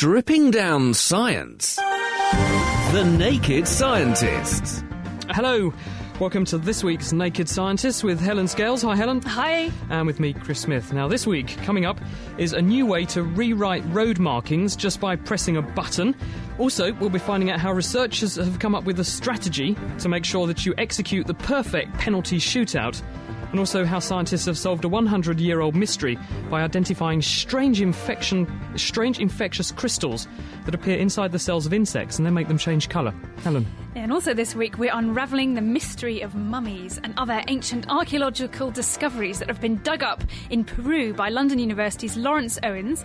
Stripping down science. The Naked Scientists. Hello, welcome to this week's Naked Scientists with Helen Scales. Hi, Helen. Hi. And with me, Chris Smith. Now, this week, coming up, is a new way to rewrite road markings just by pressing a button. Also, we'll be finding out how researchers have come up with a strategy to make sure that you execute the perfect penalty shootout and also how scientists have solved a 100 year old mystery by identifying strange infection strange infectious crystals that appear inside the cells of insects and then make them change colour. Helen. And also this week, we're unravelling the mystery of mummies and other ancient archaeological discoveries that have been dug up in Peru by London University's Lawrence Owens.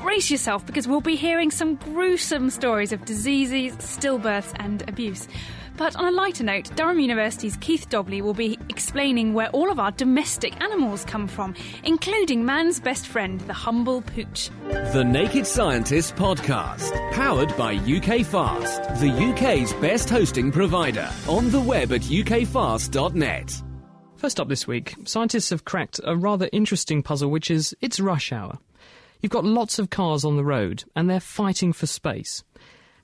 Brace yourself because we'll be hearing some gruesome stories of diseases, stillbirths, and abuse. But on a lighter note, Durham University's Keith Dobney will be explaining where all of our domestic animals come from, including man's best friend, the humble pooch. The Naked Scientist podcast, powered by UK Fast, the UK's best hosting provider, on the web at ukfast.net. First up this week, scientists have cracked a rather interesting puzzle, which is it's rush hour. You've got lots of cars on the road, and they're fighting for space.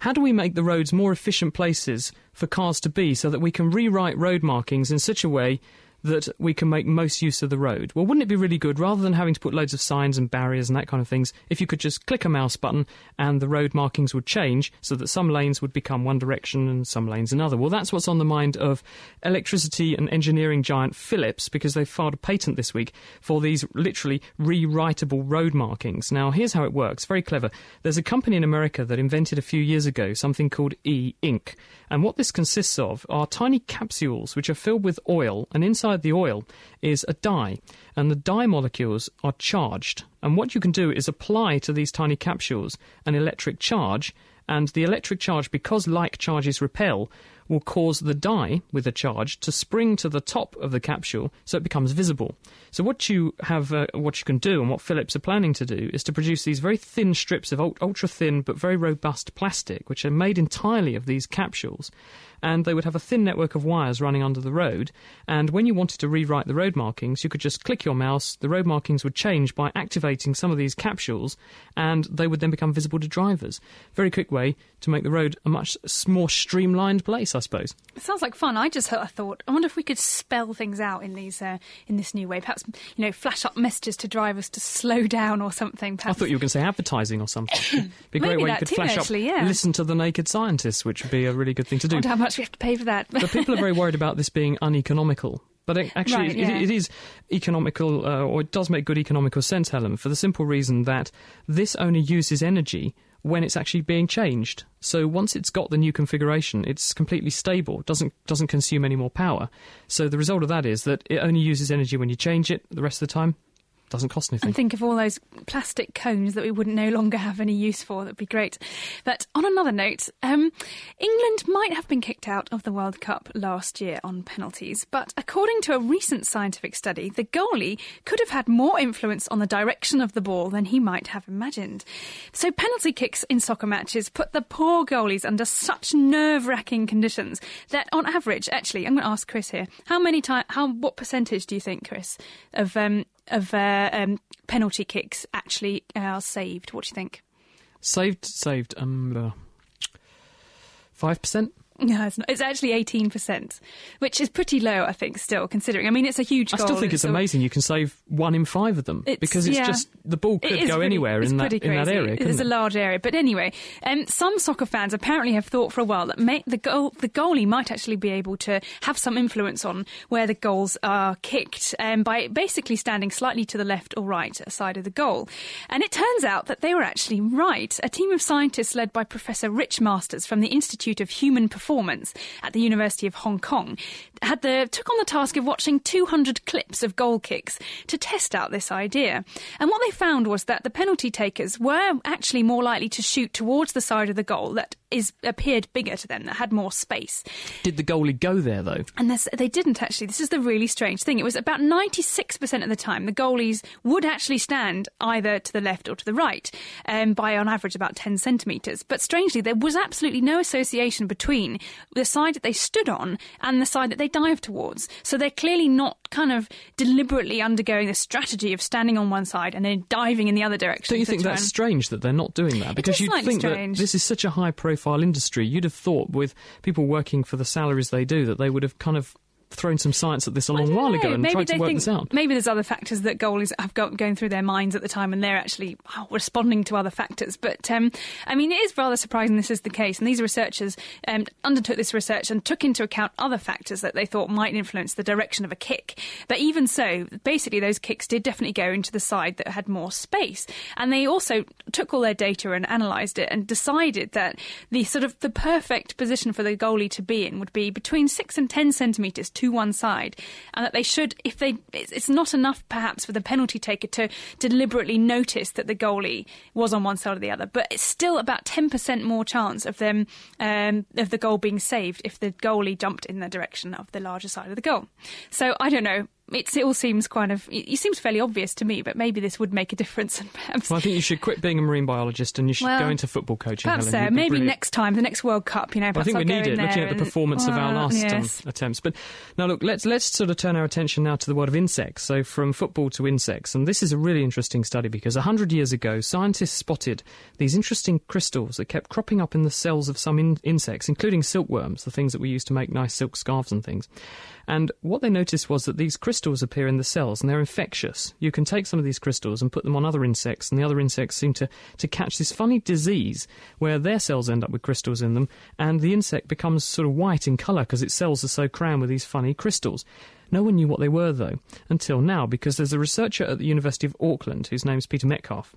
How do we make the roads more efficient places for cars to be so that we can rewrite road markings in such a way that we can make most use of the road. Well, wouldn't it be really good, rather than having to put loads of signs and barriers and that kind of things, if you could just click a mouse button and the road markings would change so that some lanes would become one direction and some lanes another? Well, that's what's on the mind of electricity and engineering giant Philips because they filed a patent this week for these literally rewritable road markings. Now, here's how it works very clever. There's a company in America that invented a few years ago something called e ink. And what this consists of are tiny capsules which are filled with oil, and inside the oil is a dye. And the dye molecules are charged. And what you can do is apply to these tiny capsules an electric charge, and the electric charge, because like charges repel, will cause the dye with a charge to spring to the top of the capsule so it becomes visible. So what you have, uh, what you can do, and what Philips are planning to do, is to produce these very thin strips of ultra thin but very robust plastic, which are made entirely of these capsules and they would have a thin network of wires running under the road. And when you wanted to rewrite the road markings, you could just click your mouse, the road markings would change by activating some of these capsules, and they would then become visible to drivers. Very quick way to make the road a much more streamlined place, I suppose. It sounds like fun. I just thought, I wonder if we could spell things out in these uh, in this new way. Perhaps you know, flash up messages to drivers to slow down or something. Perhaps. I thought you were going to say advertising or something. It'd be a great way you could too, flash actually, up, yeah. listen to the naked scientists, which would be a really good thing to do. Much we have to pay for that. but people are very worried about this being uneconomical. But it, actually, Right, it- yeah. it is economical, uh, or it does make good economical sense, Helen, for the simple reason that this only uses energy when it's actually being changed. So once it's got the new configuration, it's completely stable, doesn't doesn't consume any more power. So the result of that is that it only uses energy when you change it. The rest of the time, doesn't cost anything. and think of all those plastic cones that we would no longer have any use for. That'd be great. But on another note, um, England might have been kicked out of the World Cup last year on penalties, but according to a recent scientific study, the goalie could have had more influence on the direction of the ball than he might have imagined. So penalty kicks in soccer matches put the poor goalies under such nerve-wracking conditions that, on average, actually, I'm going to ask Chris here, how many time, how what percentage do you think, Chris, of um, of uh, um, penalty kicks actually are saved. What do you think? saved, saved. Um, five percent. No, it's, not. it's actually 18%, which is pretty low, I think, still, considering. I mean, it's a huge I goal. still think it's amazing you can save one in five of them It's- because it's yeah. just the ball could go pretty- anywhere it's in that in that area. It a large area, but anyway, um, some soccer fans apparently have thought for a while that may, the goal, the goalie might actually be able to have some influence on where the goals are kicked um, by basically standing slightly to the left or right side of the goal. And it turns out that they were actually right. A team of scientists led by Professor Rich Masters from the Institute of Human performance at the University of Hong Kong had the took on the task of watching 200 clips of goal kicks to test out this idea. And what they found was that the penalty takers were actually more likely to shoot towards the side of the goal that is appeared bigger to them, that had more space. Did the goalie go there though? And this, they didn't actually. This is the really strange thing. It was about 96% of the time the goalies would actually stand either to the left or to the right um, by on average about 10 centimetres. But strangely, there was absolutely no association between the side that they stood on and the side that they dived towards. So they're clearly not kind of deliberately undergoing the strategy of standing on one side and then diving in the other direction. Don't you think that's strange that they're not doing that? Because you'd think strange. that this is such a high profile industry. You'd have thought with people working for the salaries they do that they would have kind of thrown some science at this a long while know. ago and maybe tried to work think, this out. Maybe there's other factors that goalies have got going through their minds at the time, and they're actually oh, responding to other factors. But um, I mean, it is rather surprising this is the case. And these researchers um, undertook this research and took into account other factors that they thought might influence the direction of a kick. But even so, basically, those kicks did definitely go into the side that had more space. And they also took all their data and analysed it and decided that the sort of the perfect position for the goalie to be in would be between six and ten centimetres to one side, and that they should, if they, it's not enough perhaps for the penalty taker to deliberately notice that the goalie was on one side or the other, but it's still about ten percent more chance of them um, of the goal being saved if the goalie jumped in the direction of the larger side of the goal. So I don't know. It's, it all seems kind of it, seems fairly obvious to me, but maybe this would make a difference. And perhaps Well, I think you should quit being a marine biologist and you should Well, go into football coaching. Perhaps Helen. so. Maybe brilliant. next time, the next World Cup, you know. I think I'll we need it, looking at the and- performance of our last um, attempts. But now, look, let's let's sort of turn our attention now to the world of insects. So, from football to insects, and this is a really interesting study because hundred years ago, scientists spotted these interesting crystals that kept cropping up in the cells of some in- insects, including silkworms, the things that we use to make nice silk scarves and things. And what they noticed was that these crystals appear in the cells and they're infectious. You can take some of these crystals and put them on other insects, and the other insects seem to, to catch this funny disease where their cells end up with crystals in them, and the insect becomes sort of white in colour because its cells are so crammed with these funny crystals. No one knew what they were, though, until now, because there's a researcher at the University of Auckland whose name's Peter Metcalf.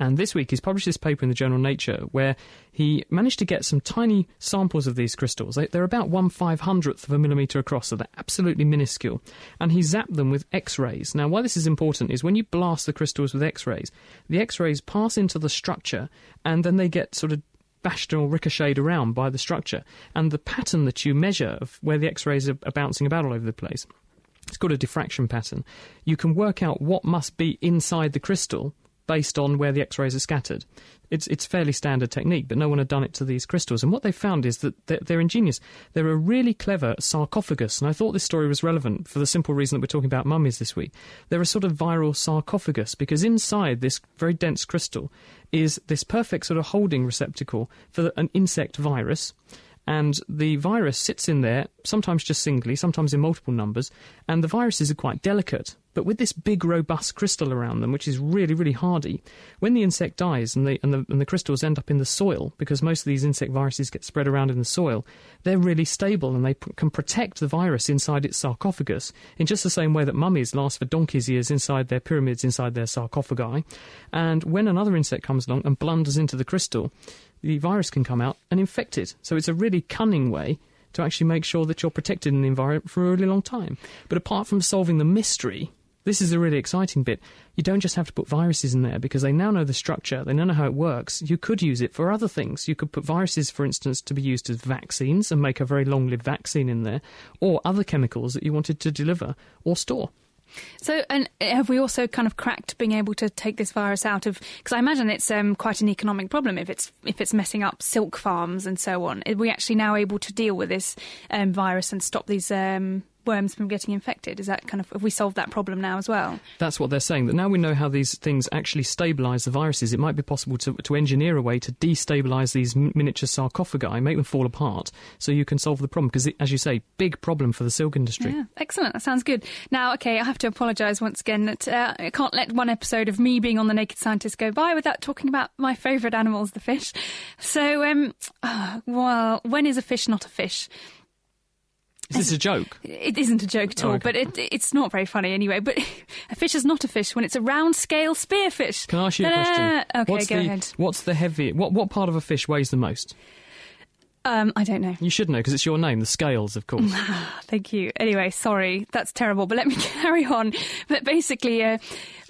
And this week he's published this paper in the journal Nature where he managed to get some tiny samples of these crystals. They, they're about one five hundredth of a millimetre across, so they're absolutely minuscule. And he zapped them with X rays. Now, why this is important is when you blast the crystals with X rays, the X rays pass into the structure and then they get sort of bashed or ricocheted around by the structure. And the pattern that you measure of where the X rays are, are bouncing about all over the place it's called a diffraction pattern. You can work out what must be inside the crystal based on where the X-rays are scattered. It's it's fairly standard technique, but no one had done it to these crystals. And what they found is that they're, they're ingenious. They're a really clever sarcophagus, and I thought this story was relevant for the simple reason that we're talking about mummies this week. They're a sort of viral sarcophagus because inside this very dense crystal is this perfect sort of holding receptacle for an insect virus and the virus sits in there, sometimes just singly, sometimes in multiple numbers, and the viruses are quite delicate. But with this big, robust crystal around them, which is really, really hardy, when the insect dies and the, and, the, and the crystals end up in the soil, because most of these insect viruses get spread around in the soil, they're really stable and they p- can protect the virus inside its sarcophagus in just the same way that mummies last for donkey's years inside their pyramids, inside their sarcophagi. And when another insect comes along and blunders into the crystal, the virus can come out and infect it. So it's a really cunning way to actually make sure that you're protected in the environment for a really long time. But apart from solving the mystery, this is the really exciting bit. You don't just have to put viruses in there because they now know the structure, they now know how it works. You could use it for other things. You could put viruses, for instance, to be used as vaccines and make a very long lived vaccine in there, or other chemicals that you wanted to deliver or store. So, and have we also kind of cracked being able to take this virus out of? Because I imagine it's um, quite an economic problem if it's if it's messing up silk farms and so on. Are we actually now able to deal with this um, virus and stop these um, worms from getting infected? Is that kind of have we solved that problem now as well? That's what they're saying. That now we know how these things actually stabilise the viruses. It might be possible to, to engineer a way to destabilise these miniature sarcophagi, make them fall apart, so you can solve the problem. Because, as you say, big problem for the silk industry. Yeah, excellent. That sounds good. Now, okay, I have to apologise once again that uh, I can't let one episode of me being on the Naked Scientist go by without talking about my favourite animals, the fish. So, um, ah, well, when is a fish not a fish? Is this a joke? It isn't a joke at Oh, all, okay. but it, it's not very funny anyway. But a fish is not a fish when it's a round scale spearfish. Can I ask you a question? Okay, what's go the, ahead. What's the heavy? What what part of a fish weighs the most? Um, I don't know. You should know because it's your name, the Scales, of course. Thank you. Anyway, sorry, that's terrible, but let me carry on. But basically, uh,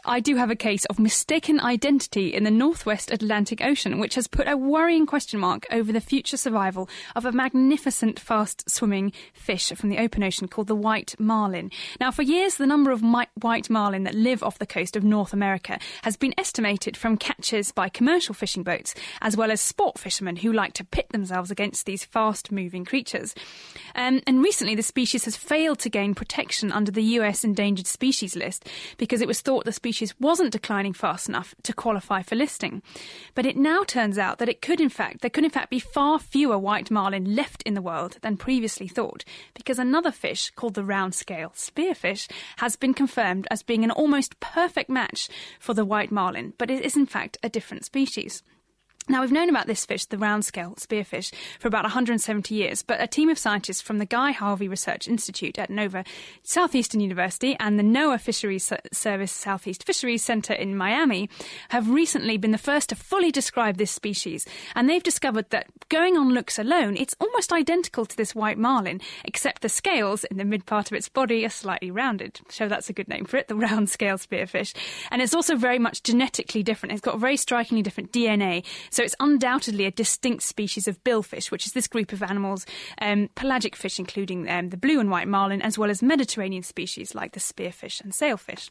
I do have a case of mistaken identity in the northwest Atlantic Ocean, which has put a worrying question mark over the future survival of a magnificent fast swimming fish from the open ocean called the white marlin. Now, for years, the number of white marlin that live off the coast of North America has been estimated from catches by commercial fishing boats, as well as sport fishermen who like to pit themselves against these fast moving creatures. Um, and recently, the species has failed to gain protection under the US endangered species list because it was thought the species species wasn't declining fast enough to qualify for listing. But it now turns out that it could in fact there could in fact be far fewer white marlin left in the world than previously thought, because another fish called the round scale spearfish has been confirmed as being an almost perfect match for the white marlin, but it is in fact a different species. Now, we've known about this fish, the round scale spearfish, for about 170 years, but a team of scientists from the Guy Harvey Research Institute at Nova Southeastern University and the NOAA Fisheries Service Southeast Fisheries Center in Miami have recently been the first to fully describe this species. And they've discovered that going on looks alone, it's almost identical to this white marlin, except the scales in the mid part of its body are slightly rounded. So that's a good name for it, the round scale spearfish. And it's also very much genetically different. It's got very strikingly different DNA. So so it's undoubtedly a distinct species of billfish, which is this group of animals, um, pelagic fish, including um, the blue and white marlin, as well as Mediterranean species like the spearfish and sailfish.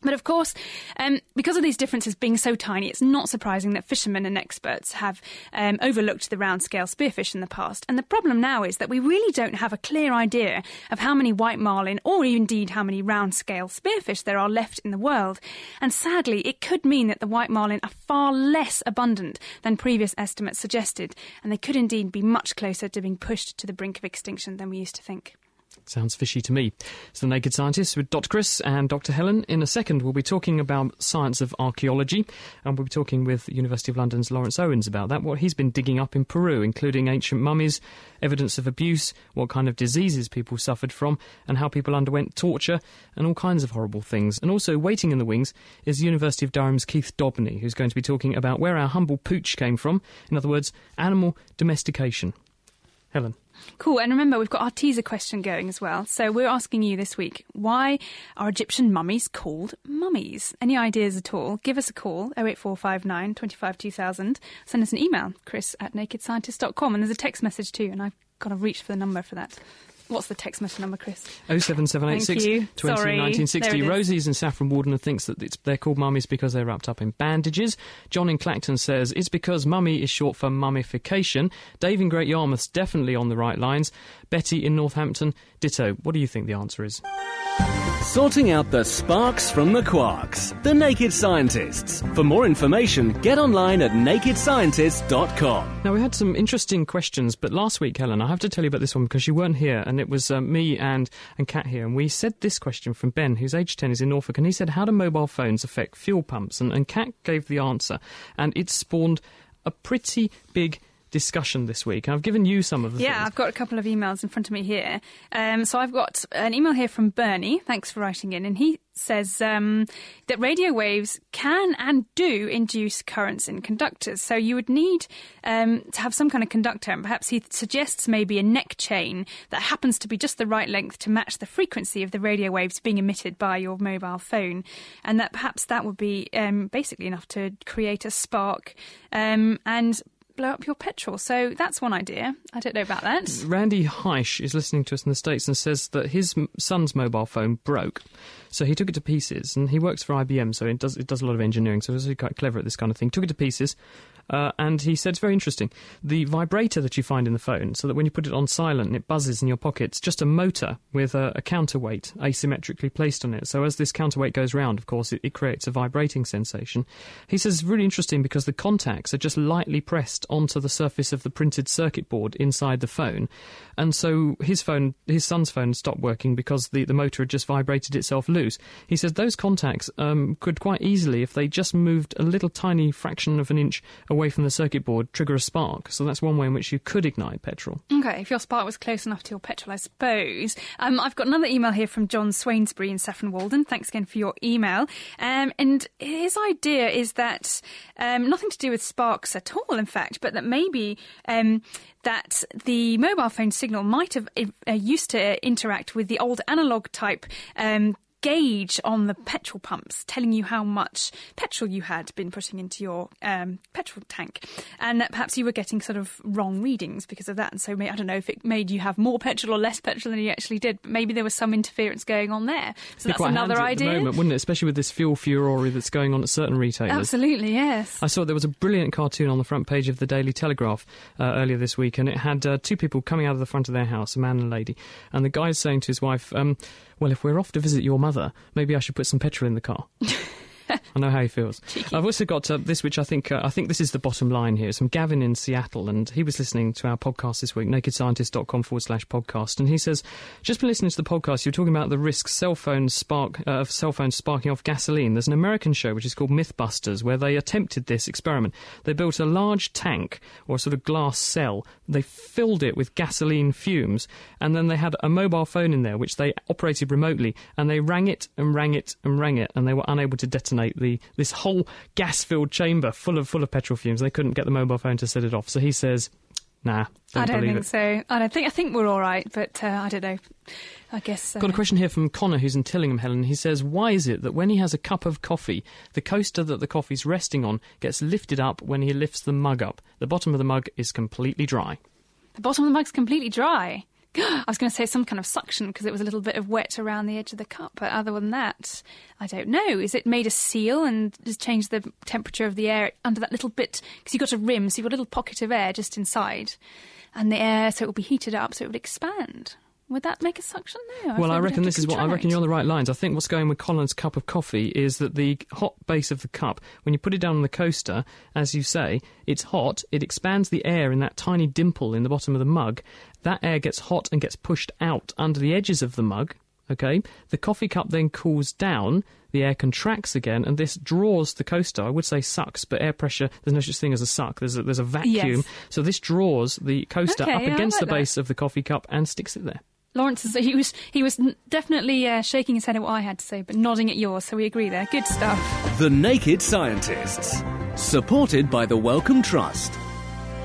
But of course, um, because of these differences being so tiny, it's not surprising that fishermen and experts have um, overlooked the round scale spearfish in the past. And the problem now is that we really don't have a clear idea of how many white marlin or indeed how many round scale spearfish there are left in the world. And sadly, it could mean that the white marlin are far less abundant than previous estimates suggested, and they could indeed be much closer to being pushed to the brink of extinction than we used to think. Sounds fishy to me. It's the Naked Scientists with Dr. Chris and Dr. Helen. In a second, we'll be talking about science of archaeology, and we'll be talking with University of London's Lawrence Owens about that, what he's been digging up in Peru, including ancient mummies, evidence of abuse, what kind of diseases people suffered from, and how people underwent torture, and all kinds of horrible things. And also, waiting in the wings is University of Durham's Keith Dobney, who's going to be talking about where our humble pooch came from. In other words, animal domestication. Helen. Cool. And remember, we've got our teaser question going as well. So we're asking you this week why are Egyptian mummies called mummies? Any ideas at all? Give us a call 08459 25 2000. Send us an email, chris at nakedscientist.com. And there's a text message too, and I've got to reach for the number for that. What's the text message number, Chris? 07786 20 Rosie's in Saffron Walden thinks that they're called mummies because they're wrapped up in bandages. John in Clacton says it's because mummy is short for mummification. Dave in Great Yarmouth's definitely on the right lines. Betty in Northampton, ditto. What do you think the answer is? Sorting out the sparks from the quarks. The Naked Scientists. For more information, get online at nakedscientists.com. Now, we had some interesting questions, but last week, Helen, I have to tell you about this one because you weren't here, and it was uh, me and, and Kat here, and we said this question from Ben, who's age 10, is in Norfolk, and he said, How do mobile phones affect fuel pumps? And, and Kat gave the answer, and it spawned a pretty big discussion this week. And I've given you some of the Yeah, things. I've got a couple of emails in front of me here. Um, so I've got an email here from Bernie. Thanks for writing in. And he says um, that radio waves can and do induce currents in conductors. So you would need um, to have some kind of conductor. And perhaps he suggests maybe a neck chain that happens to be just the right length to match the frequency of the radio waves being emitted by your mobile phone. And that perhaps that would be um, basically enough to create a spark. Um, and blow up your petrol. So that's one idea. I don't know about that. Randy Heish is listening to us in the States and says that his son's mobile phone broke. So he took it to pieces, and he works for IBM, so it does it does a lot of engineering. So he's quite clever at this kind of thing. Took it to pieces, uh, and he said it's very interesting. The vibrator that you find in the phone, so that when you put it on silent and it buzzes in your pocket, it's just a motor with a, a counterweight asymmetrically placed on it. So as this counterweight goes round, of course, it, it creates a vibrating sensation. He says it's really interesting because the contacts are just lightly pressed onto the surface of the printed circuit board inside the phone, and so his phone, his son's phone, stopped working because the, the motor had just vibrated itself loose. He says those contacts um, could quite easily, if they just moved a little tiny fraction of an inch away from the circuit board, trigger a spark. So that's one way in which you could ignite petrol. Okay, if your spark was close enough to your petrol, I suppose. Um, I've got another email here from John Swainsbury in Saffron Walden. Thanks again for your email. Um, and his idea is that um, nothing to do with sparks at all, in fact, but that maybe um, that the mobile phone signal might have uh, used to interact with the old analog type um, gauge on the petrol pumps telling you how much petrol you had been putting into your um, petrol tank. And that perhaps you were getting sort of wrong readings because of that. And so, I don't know if it made you have more petrol or less petrol than you actually did, but maybe there was some interference going on there. So that's another idea. Moment, wouldn't it? Especially with this fuel furore that's going on at certain retailers. Absolutely, yes. I saw there was a brilliant cartoon on the front page of the Daily Telegraph uh, earlier this week, and it had uh, two people coming out of the front of their house, a man and a lady. And the guy's saying to his wife, um, well, if we're off to visit your mother, maybe I should put some petrol in the car. I know how he feels. Cheeky. I've also got uh, this, which I think uh, I think this is the bottom line here. It's from Gavin in Seattle, and he was listening to our podcast this week, nakedscientist.com forward slash podcast, and he says, just been listening to the podcast, you're talking about the risk cell phones spark uh, of cell phones sparking off gasoline. There's an American show which is called Mythbusters where they attempted this experiment. They built a large tank or a sort of glass cell. They filled it with gasoline fumes, and then they had a mobile phone in there which they operated remotely, and they rang it and rang it and rang it, and they were unable to detonate the this whole gas-filled chamber full of full of petrol fumes. They couldn't get the mobile phone to set it off. So he says, "Nah, don't I don't think it." so. I don't think. I think we're all right, but uh, I don't know. I guess. Uh, Got a question here from Connor, who's in Tillingham, Helen. He says, Why is it that when he has a cup of coffee, the coaster that the coffee's resting on gets lifted up when he lifts the mug up? The bottom of the mug is completely dry. The bottom of the mug's completely dry. I was going to say some kind of suction because it was a little bit of wet around the edge of the cup, but other than that, I don't know. Is it made a seal and just changed the temperature of the air under that little bit? Because you've got a rim, so you've got a little pocket of air just inside, and the air, so it will be heated up, so it would expand. Would that make a suction? No. Well, I reckon this is what I reckon you're on the right lines. I think what's going with Colin's cup of coffee is that the hot base of the cup, when you put it down on the coaster, as you say, it's hot. It expands the air in that tiny dimple in the bottom of the mug. That air gets hot and gets pushed out under the edges of the mug. Okay, the coffee cup then cools down. The air contracts again, and this draws the coaster. I would say sucks, but air pressure. There's no such thing as a suck. There's a, there's a vacuum. Yes. So this draws the coaster Okay, up yeah, against like the that. base of the coffee cup and sticks it there. Lawrence is he was he was definitely uh, shaking his head at what I had to say, but nodding at yours. So we agree there. Good stuff. The Naked Scientists. Supported by the Wellcome Trust.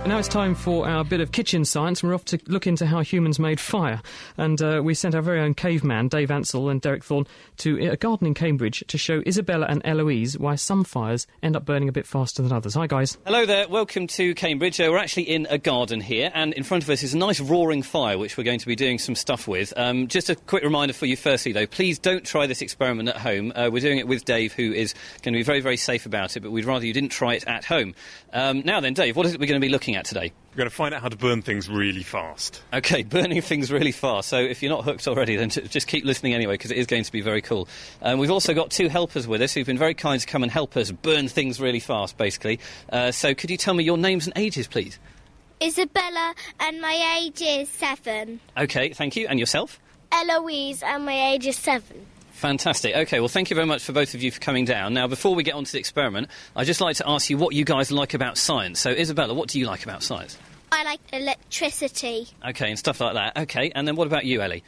Now it's time for our bit of kitchen science. We're off to look into how humans made fire. And uh, we sent our very own caveman, Dave Ansell and Derek Thorne, to a garden in Cambridge to show Isabella and Eloise why some fires end up burning a bit faster than others. Hi, guys. Hello there, welcome to Cambridge. Uh, we're actually in a garden here, and in front of us is a nice roaring fire, which we're going to be doing some stuff with. Um, just a quick reminder for you, firstly, though, please don't try this experiment at home. Uh, we're doing it with Dave, who is going to be very, very safe about it, but we'd rather you didn't try it at home. Um, now then, Dave, what is it we're going to be looking at today? We're going to find out how to burn things really fast. Okay, burning things really fast. So if you're not hooked already, then j- just keep listening anyway, because it is going to be very cool. Um, we've also got two helpers with us who've been very kind to come and help us burn things really fast, basically. Uh, so could you tell me your names and ages, please? Isabella, and my age is seven. Okay, thank you. And yourself? Eloise, and my age is seven. Fantastic. Okay, well, thank you very much for both of you for coming down. Now, before we get on to the experiment, I'd just like to ask you what you guys like about science. So, Isabella, what do you like about science? I like electricity. Okay, and stuff like that. Okay, and then what about you, Ellie?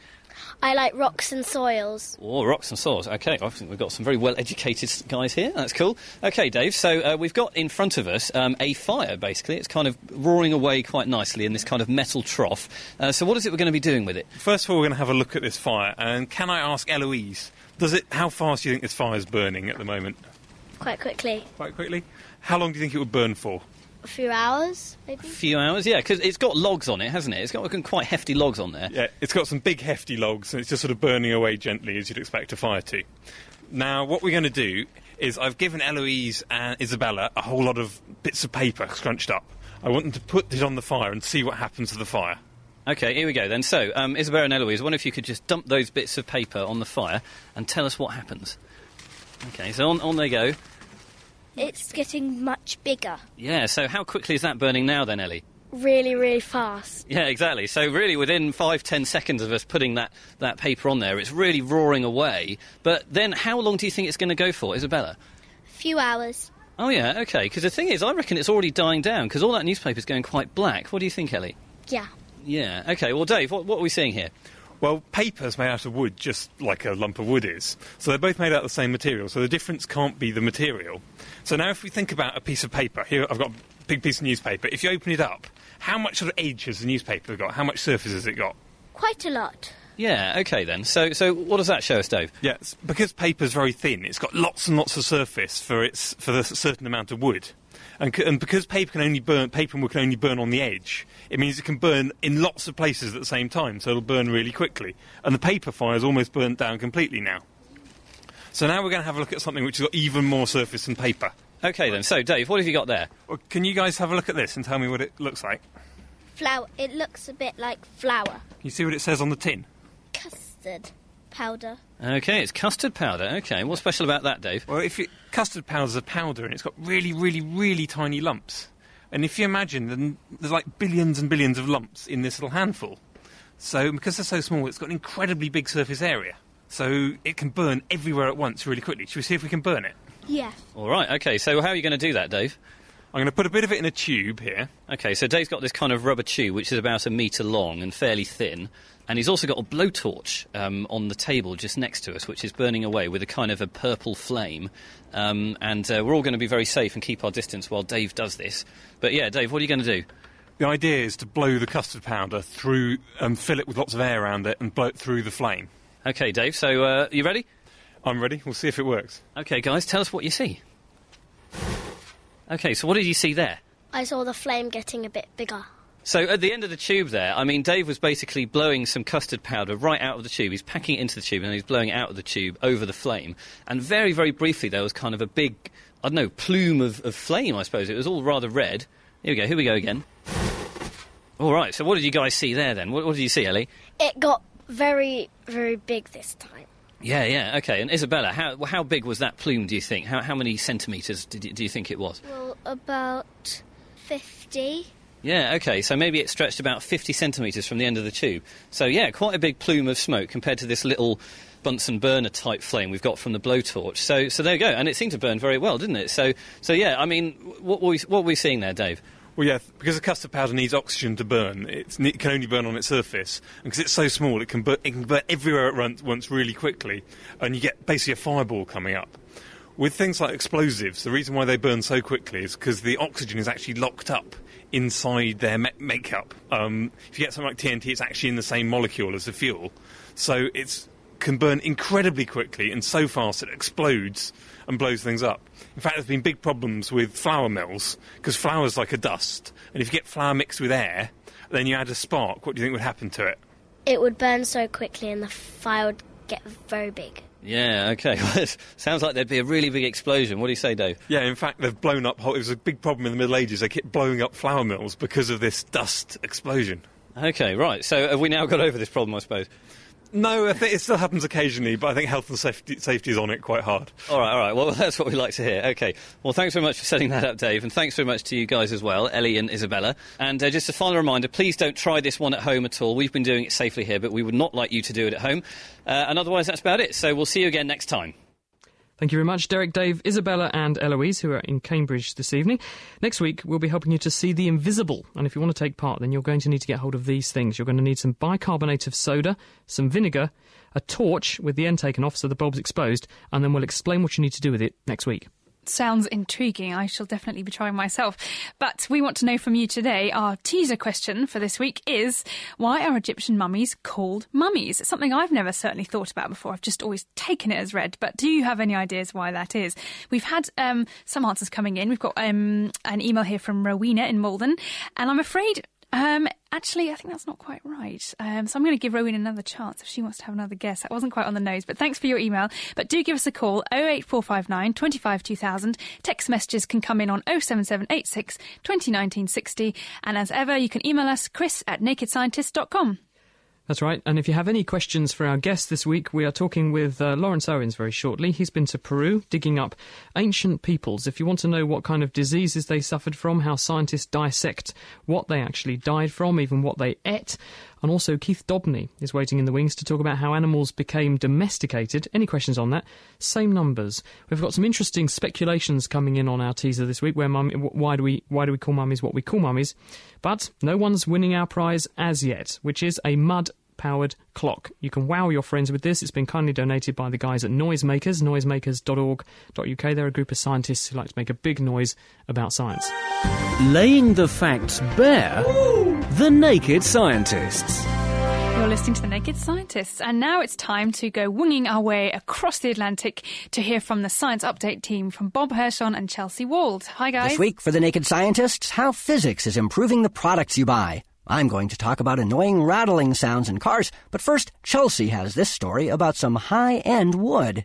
I like rocks and soils. Oh, rocks and soils. Okay, I think we've got some very well educated guys here. That's cool. Okay, Dave, so uh, we've got in front of us um, a fire, basically. It's kind of roaring away quite nicely in this kind of metal trough. Uh, so, what is it we're going to be doing with it? First of all, we're going to have a look at this fire. And can I ask Eloise, does it? How fast do you think this fire is burning at the moment? Quite quickly. Quite quickly. How long do you think it would burn for? A few hours, maybe? A few hours, yeah, because it's got logs on it, hasn't it? It's got quite hefty logs on there. Yeah, it's got some big hefty logs, and it's just sort of burning away gently as you'd expect a fire to. Now, what we're going to do is I've given Eloise and Isabella a whole lot of bits of paper scrunched up. I want them to put it on the fire and see what happens to the fire. Okay, here we go then. So, um, Isabella and Eloise, I wonder if you could just dump those bits of paper on the fire and tell us what happens. Okay, so on, on they go. It's getting much bigger. Yeah, so how quickly is that burning now then, Ellie? Really, really fast. Yeah, exactly. So really, within five, ten seconds of us putting that, that paper on there, it's really roaring away. But then, how long do you think it's going to go for, Isabella? A few hours. Oh yeah, okay. Because the thing is, I reckon it's already dying down because all that newspaper's going quite black. What do you think, Ellie? Yeah. Yeah. Okay. Well, Dave, what, what are we seeing here? Well, paper's made out of wood, just like a lump of wood is. So they're both made out of the same material, so the difference can't be the material. So now if we think about a piece of paper, here I've got a big piece of newspaper. If you open it up, how much sort of edge has the newspaper got? How much surface has it got? Quite a lot. Yeah, okay then. So, so what does that show us, Dave? Yes, because paper's very thin, it's got lots and lots of surface for its for the certain amount of wood. And, c- and because paper can only burn, paper and wood can only burn on the edge, it means it can burn in lots of places at the same time, so it'll burn really quickly. And the paper fire fire's almost burnt down completely now. So now we're going to have a look at something which has got even more surface than paper. Okay then. So, Dave, what have you got there? Well, can you guys have a look at this and tell me what it looks like? Flour. It looks a bit like flour. Can you see what it says on the tin? Custard powder. Okay, it's custard powder. Okay, what's special about that, Dave? Well, if you, custard powder's a powder and it's got really, really, really tiny lumps. And if you imagine, then there's like billions and billions of lumps in this little handful. So, because they're so small, it's got an incredibly big surface area. So, it can burn everywhere at once really quickly. Should we see if we can burn it? Yeah. All right. Okay. So, how are you going to do that, Dave? I'm going to put a bit of it in a tube here. Okay, so Dave's got this kind of rubber tube which is about a metre long and fairly thin. And he's also got a blowtorch um, on the table just next to us, which is burning away with a kind of a purple flame. Um, and uh, we're all going to be very safe and keep our distance while Dave does this. But yeah, Dave, what are you going to do? The idea is to blow the custard powder through and fill it with lots of air around it and blow it through the flame. Okay, Dave, so uh, you ready? I'm ready. We'll see if it works. Okay, guys, tell us what you see. Okay, so what did you see there? I saw the flame getting a bit bigger. So at the end of the tube there, I mean, Dave was basically blowing some custard powder right out of the tube. He's packing it into the tube and he's blowing it out of the tube over the flame. And very, very briefly, there was kind of a big, I don't know, plume of, of flame, I suppose. It was all rather red. Here we go, here we go again. All right, so what did you guys see there then? What, what did you see, Ellie? It got very, very big this time. Yeah, yeah, okay. And Isabella, how, how big was that plume, do you think? How, how many centimetres did do you think it was? Well, about 50. Yeah, okay, so maybe it stretched about 50 centimetres from the end of the tube. So, yeah, quite a big plume of smoke compared to this little Bunsen burner type flame we've got from the blowtorch. So, so there you go, and it seemed to burn very well, didn't it? So, so yeah, I mean, what were we, what were we seeing there, Dave? Well, yeah, because the custard powder needs oxygen to burn, it can only burn on its surface. And because it's so small, it can, burn, it can burn everywhere at once really quickly, and you get basically a fireball coming up. With things like explosives, the reason why they burn so quickly is because the oxygen is actually locked up inside their me- makeup. Um, if you get something like TNT, it's actually in the same molecule as the fuel, so it can burn incredibly quickly and so fast it explodes and blows things up. In fact, there's been big problems with flour mills because flour's like a dust, and if you get flour mixed with air, then you add a spark. What do you think would happen to it? It would burn so quickly and the fire would get very big. Yeah, okay. Well, it sounds like there'd be a really big explosion. What do you say, Dave? Yeah, in fact, they've blown up. Whole, it was a big problem in the Middle Ages. They kept blowing up flour mills because of this dust explosion. Okay, right. So have we now got over this problem, I suppose? No, I think it still happens occasionally, but I think health and safety, safety is on it quite hard. All right, all right. Well, that's what we like to hear. Okay. Well, thanks very much for setting that up, Dave, and thanks very much to you guys as well, Ellie and Isabella. And uh, just a final reminder: please don't try this one at home at all. We've been doing it safely here, but we would not like you to do it at home. Uh, and otherwise, that's about it. So we'll see you again next time. Thank you very much, Derek, Dave, Isabella, and Eloise, who are in Cambridge this evening. Next week, we'll be helping you to see the invisible. And if you want to take part, then you're going to need to get hold of these things. You're going to need some bicarbonate of soda, some vinegar, a torch with the end taken off so the bulb's exposed, and then we'll explain what you need to do with it next week. Sounds intriguing. I shall definitely be trying myself. But we want to know from you today. Our teaser question for this week is why are Egyptian mummies called mummies? Something I've never certainly thought about before. I've just always taken it as read. But do you have any ideas why that is? We've had um, some answers coming in. We've got um, an email here from Rowena in Malden. And I'm afraid um, actually, I think that's not quite right. Um, so I'm going to give Rowan another chance if she wants to have another guess. That wasn't quite on the nose, but thanks for your email. But do give us a call 08459 25 2000. Text messages can come in on 07786 201960. And as ever, you can email us chris at nakedscientist.com. That's right. And if you have any questions for our guest this week, we are talking with uh, Lawrence Owens very shortly. He's been to Peru digging up ancient peoples. If you want to know what kind of diseases they suffered from, how scientists dissect what they actually died from, even what they ate. And also, Keith Dobney is waiting in the wings to talk about how animals became domesticated. Any questions on that? Same numbers. We've got some interesting speculations coming in on our teaser this week. Where why do we why do we call mummies what we call mummies? But no one's winning our prize as yet, which is a mud powered clock. You can wow your friends with this. It's been kindly donated by the guys at Noisemakers, noisemakers.org.uk. They're a group of scientists who like to make a big noise about science. Laying the facts bare, the naked scientists. You're listening to The Naked Scientists, and now it's time to go winging our way across the Atlantic to hear from the Science Update team from Bob Hirshon and Chelsea Wald. Hi, guys. This week for The Naked Scientists, how physics is improving the products you buy. I'm going to talk about annoying rattling sounds in cars, but first, Chelsea has this story about some high end wood.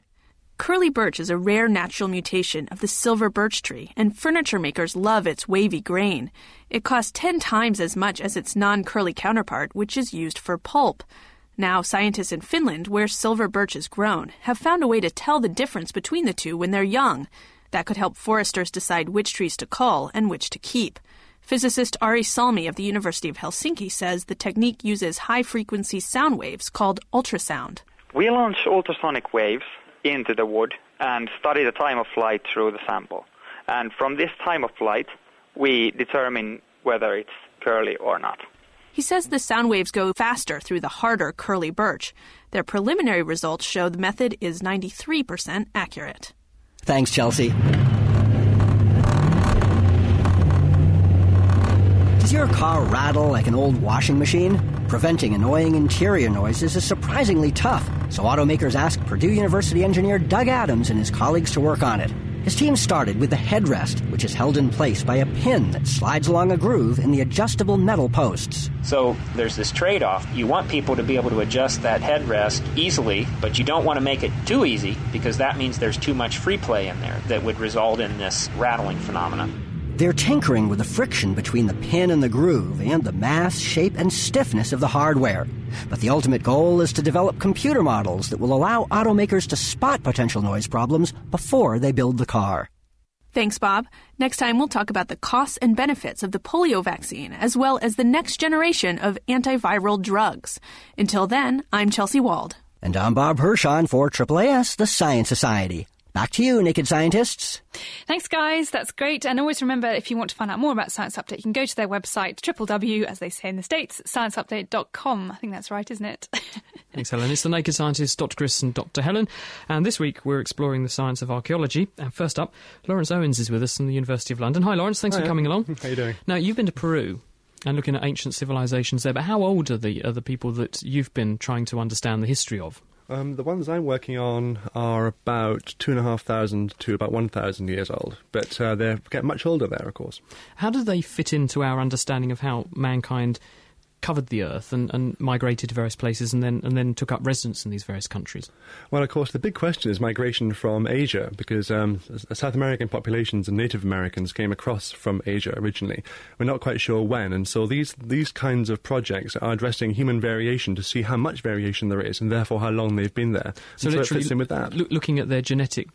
Curly birch is a rare natural mutation of the silver birch tree, and furniture makers love its wavy grain. It costs 10 times as much as its non curly counterpart, which is used for pulp. Now, scientists in Finland, where silver birch is grown, have found a way to tell the difference between the two when they're young. That could help foresters decide which trees to cull and which to keep. Physicist Ari Salmi of the University of Helsinki says the technique uses high frequency sound waves called ultrasound. We launch ultrasonic waves into the wood and study the time of flight through the sample. And from this time of flight, we determine whether it's curly or not. He says the sound waves go faster through the harder curly birch. Their preliminary results show the method is 93% accurate. Thanks, Chelsea. Does your car rattle like an old washing machine? Preventing annoying interior noises is surprisingly tough, so automakers asked Purdue University engineer Doug Adams and his colleagues to work on it. His team started with the headrest, which is held in place by a pin that slides along a groove in the adjustable metal posts. So there's this trade off. You want people to be able to adjust that headrest easily, but you don't want to make it too easy because that means there's too much free play in there that would result in this rattling phenomenon. They're tinkering with the friction between the pin and the groove and the mass, shape, and stiffness of the hardware. But the ultimate goal is to develop computer models that will allow automakers to spot potential noise problems before they build the car. Thanks, Bob. Next time, we'll talk about the costs and benefits of the polio vaccine, as well as the next generation of antiviral drugs. Until then, I'm Chelsea Wald. And I'm Bob Hirshon for AAAS, the Science Society. Back to you, naked scientists. Thanks, guys. That's great. And always remember, if you want to find out more about Science Update, you can go to their website, www, as they say in the States, scienceupdate.com. I think that's right, isn't it? Thanks, Helen. It's the Naked Scientists, Dr. Chris and Dr. Helen. And this week we're exploring the science of archaeology. And first up, Lawrence Owens is with us from the University of London. Hi, Lawrence. Thanks Hiya. for coming along. How are you doing? Now, you've been to Peru and looking at ancient civilizations there, but how old are the, are the people that you've been trying to understand the history of? Um, the ones I'm working on are about two and a half thousand to about one thousand years old, but uh, they get much older there, of course. How do they fit into our understanding of how mankind covered the earth and, and migrated to various places and then and then took up residence in these various countries? Well, of course, the big question is migration from Asia, because um, South American populations and Native Americans came across from Asia originally. We're not quite sure when, and so these these kinds of projects are addressing human variation to see how much variation there is, and therefore how long they've been there. So, And it literally fits in with that. loo- looking at their genetic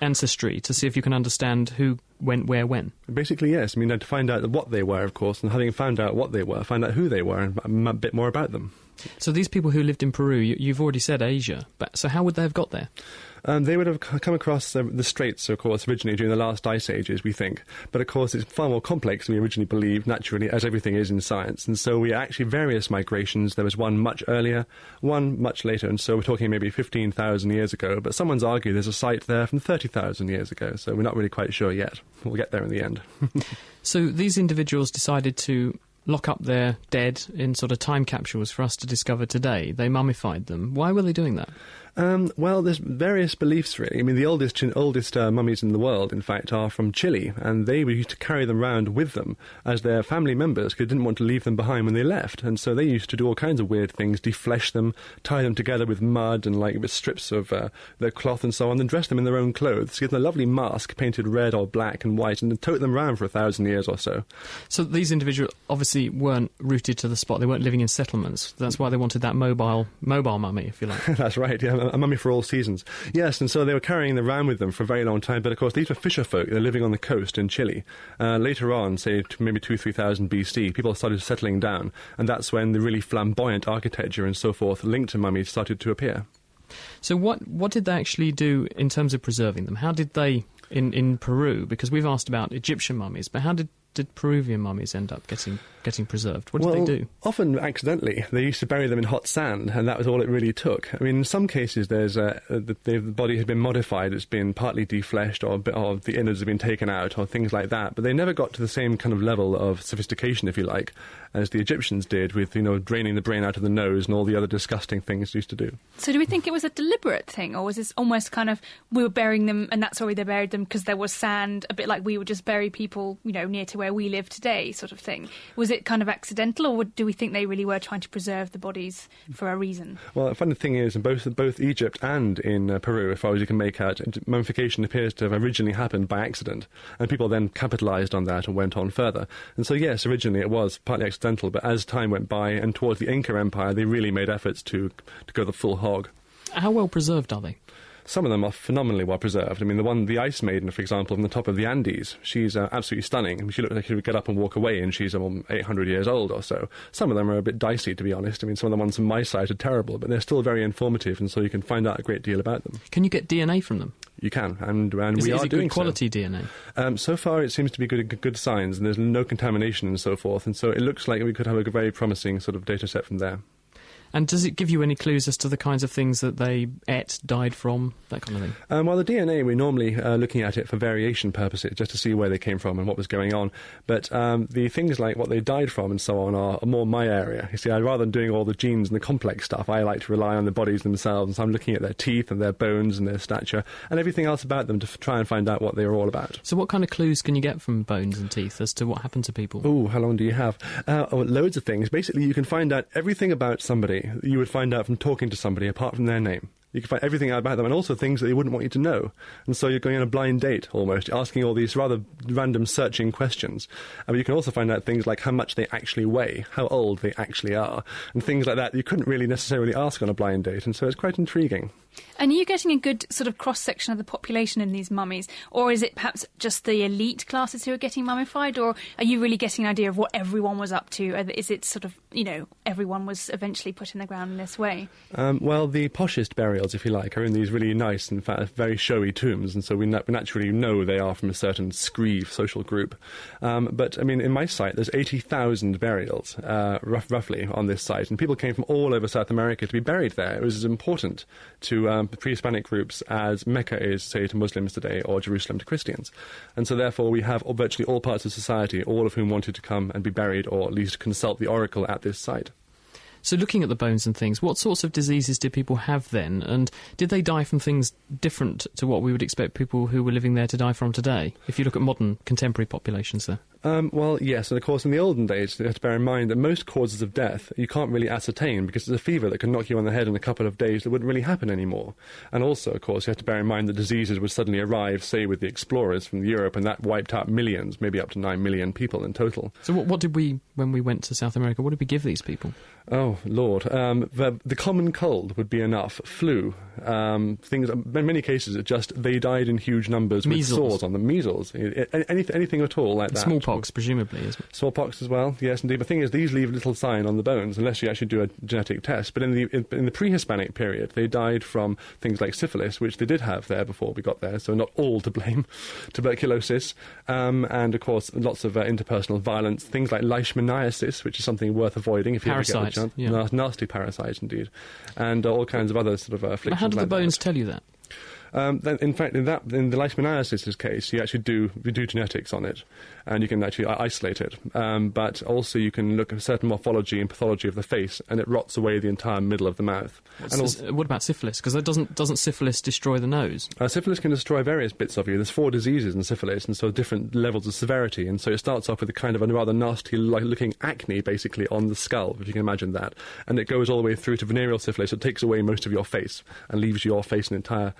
ancestry to see if you can understand who went where when. Basically, yes. I mean, to find out what they were, of course, and having found out what they were, find out who they were and a bit more about them. So these people who lived in Peru, you, you've already said Asia, but so how would they have got there? Um, they would have come across the, the straits, of course, originally during the last ice ages, we think. But of course, it's far more complex than we originally believed, naturally, as everything is in science. And so we actually various migrations. There was one much earlier, one much later, and so we're talking maybe 15,000 years ago. But someone's argued there's a site there from 30,000 years ago, so we're not really quite sure yet. We'll get there in the end. So these individuals decided to lock up their dead in sort of time capsules for us to discover today. They mummified them. Why were they doing that? Um, well, there's various beliefs really. I mean, the oldest oldest uh, mummies in the world, in fact, are from Chile, and they used to carry them around with them as their family members because they didn't want to leave them behind when they left, and so they used to do all kinds of weird things: deflesh them, tie them together with mud and like with strips of uh, their cloth and so on, then dress them in their own clothes, give them a lovely mask painted red or black and white, and then tote them around for a thousand years or so. So these individuals obviously weren't rooted to the spot. They weren't living in settlements. That's why they wanted that mobile mobile mummy, if you like. That's right, yeah, a mummy for all seasons. Yes, and so they were carrying them around with them for a very long time, but of course these were fisher folk. They're living on the coast in Chile. Uh, later on, say maybe 2 3000 BC, people started settling down, and that's when the really flamboyant architecture and so forth linked to mummies started to appear. So what what did they actually do in terms of preserving them? How did they in in Peru? Because we've asked about Egyptian mummies, but how did did Peruvian mummies end up getting getting preserved? What did well, they do? Often accidentally. They used to bury them in hot sand, and that was all it really took. I mean, in some cases, there's uh, the, the body has been modified. It's been partly defleshed, or, or the innards have been taken out, or things like that. But they never got to the same kind of level of sophistication, if you like, as the Egyptians did with, you know, draining the brain out of the nose and all the other disgusting things they used to do. So, do we think it was a deliberate thing, or was this almost kind of we were burying them, and that's why they buried them because there was sand, a bit like we would just bury people, you know, near to where we live today, sort of thing? Was it kind of accidental, or do we think they really were trying to preserve the bodies for a reason? Well, the funny thing is, in both both Egypt and in uh, Peru, as far as you can make out, mummification appears to have originally happened by accident, and people then capitalised on that and went on further. And so, yes, originally it was partly accidental, but as time went by and towards the Inca Empire, they really made efforts to to go the full hog. How well preserved are they? Some of them are phenomenally well preserved. I mean, the one, the Ice Maiden, for example, on the top of the Andes, she's uh, absolutely stunning. I mean, she looks like she would get up and walk away, and she's um, 800 years old or so. Some of them are a bit dicey, to be honest. I mean, some of the ones on my site are terrible, but they're still very informative, and so you can find out a great deal about them. Can you get DNA from them? You can, and, and is, we is are it doing good quality so. DNA. Um, so far, it seems to be good, good signs, and there's no contamination and so forth, and so it looks like we could have a very promising sort of data set from there. And does it give you any clues as to the kinds of things that they ate, died from, that kind of thing? Um, well, the DNA, we're normally uh, looking at it for variation purposes, just to see where they came from and what was going on. But um, the things like what they died from and so on are, more my area. You see, I'd rather than doing all the genes and the complex stuff, I like to rely on the bodies themselves. And so I'm looking at their teeth and their bones and their stature and everything else about them to f- try and find out what they are all about. So, what kind of clues can you get from bones and teeth as to what happened to people? Oh, how long do you have? Uh, oh, loads of things. Basically, you can find out everything about somebody. You would find out from talking to somebody apart from their name. You can find everything out about them and also things that they wouldn't want you to know. And so you're going on a blind date almost, asking all these rather random searching questions. Uh, I mean, you can also find out things like how much they actually weigh, how old they actually are, and things like that you couldn't really necessarily ask on a blind date. And so it's quite intriguing. And are you getting a good sort of cross section of the population in these mummies? Or is it perhaps just the elite classes who are getting mummified? Or are you really getting an idea of what everyone was up to? Is it sort of, you know, everyone was eventually put in the ground in this way? Um, well, the poshest burials, if you like, are in these really nice and fa- very showy tombs. And so we, na- we, naturally know they are from a certain screeve social group. Um, but, I mean, in my site, there's 80,000 burials, uh, rough, roughly, on this site. And people came from all over South America to be buried there. It was as important to um, pre-Hispanic groups as Mecca is, say, to Muslims today, or Jerusalem to Christians. And so, therefore, we have virtually all parts of society, all of whom wanted to come and be buried, or at least consult the oracle at this site. So, looking at the bones and things, what sorts of diseases did people have then? And did they die from things different to what we would expect people who were living there to die from today? If you look at modern contemporary populations there. Um, well, yes, and of course, in the olden days, you have to bear in mind that most causes of death you can't really ascertain because it's a fever that can knock you on the head in a couple of days that wouldn't really happen anymore. And also, of course, you have to bear in mind that diseases would suddenly arrive, say, with the explorers from Europe, and that wiped out millions, maybe up to nine million people in total. So, what, what did we, when we went to South America, what did we give these people? Oh, Lord. Um, the, the, common cold would be enough. Flu. Um, things, in many cases, it just, they died in huge numbers Measles. with sores on them. Measles. Anything, anything at all like that. Smallpox, presumably, isn't it? Smallpox as well, yes, indeed. But the thing is, these leave little sign on the bones unless you actually do a genetic test. But in the, in, in the pre Hispanic period, they died from things like syphilis, which they did have there before we got there, so not all to blame. Tuberculosis, um, and of course, lots of uh, interpersonal violence, things like leishmaniasis, which is something worth avoiding if you Parasite. ever get the chance. Yeah. Nasty parasite, indeed. And uh, all kinds of other sort of uh, afflictions. How do the like bones that. tell you that? Um, then, in fact, in that in the leishmaniasis case, you actually do we do genetics on it, and you can actually isolate it. Um, but also, you can look at certain morphology and pathology of the face, and it rots away the entire middle of the mouth. And this- what about syphilis? Because doesn't doesn't syphilis destroy the nose? Uh, syphilis can destroy various bits of you. There's four diseases in syphilis, and so different levels of severity. And so it starts off with a kind of a rather nasty, like looking acne, basically on the skull, if you can imagine that. And it goes all the way through to venereal syphilis. It takes away most of your face and leaves your face an entire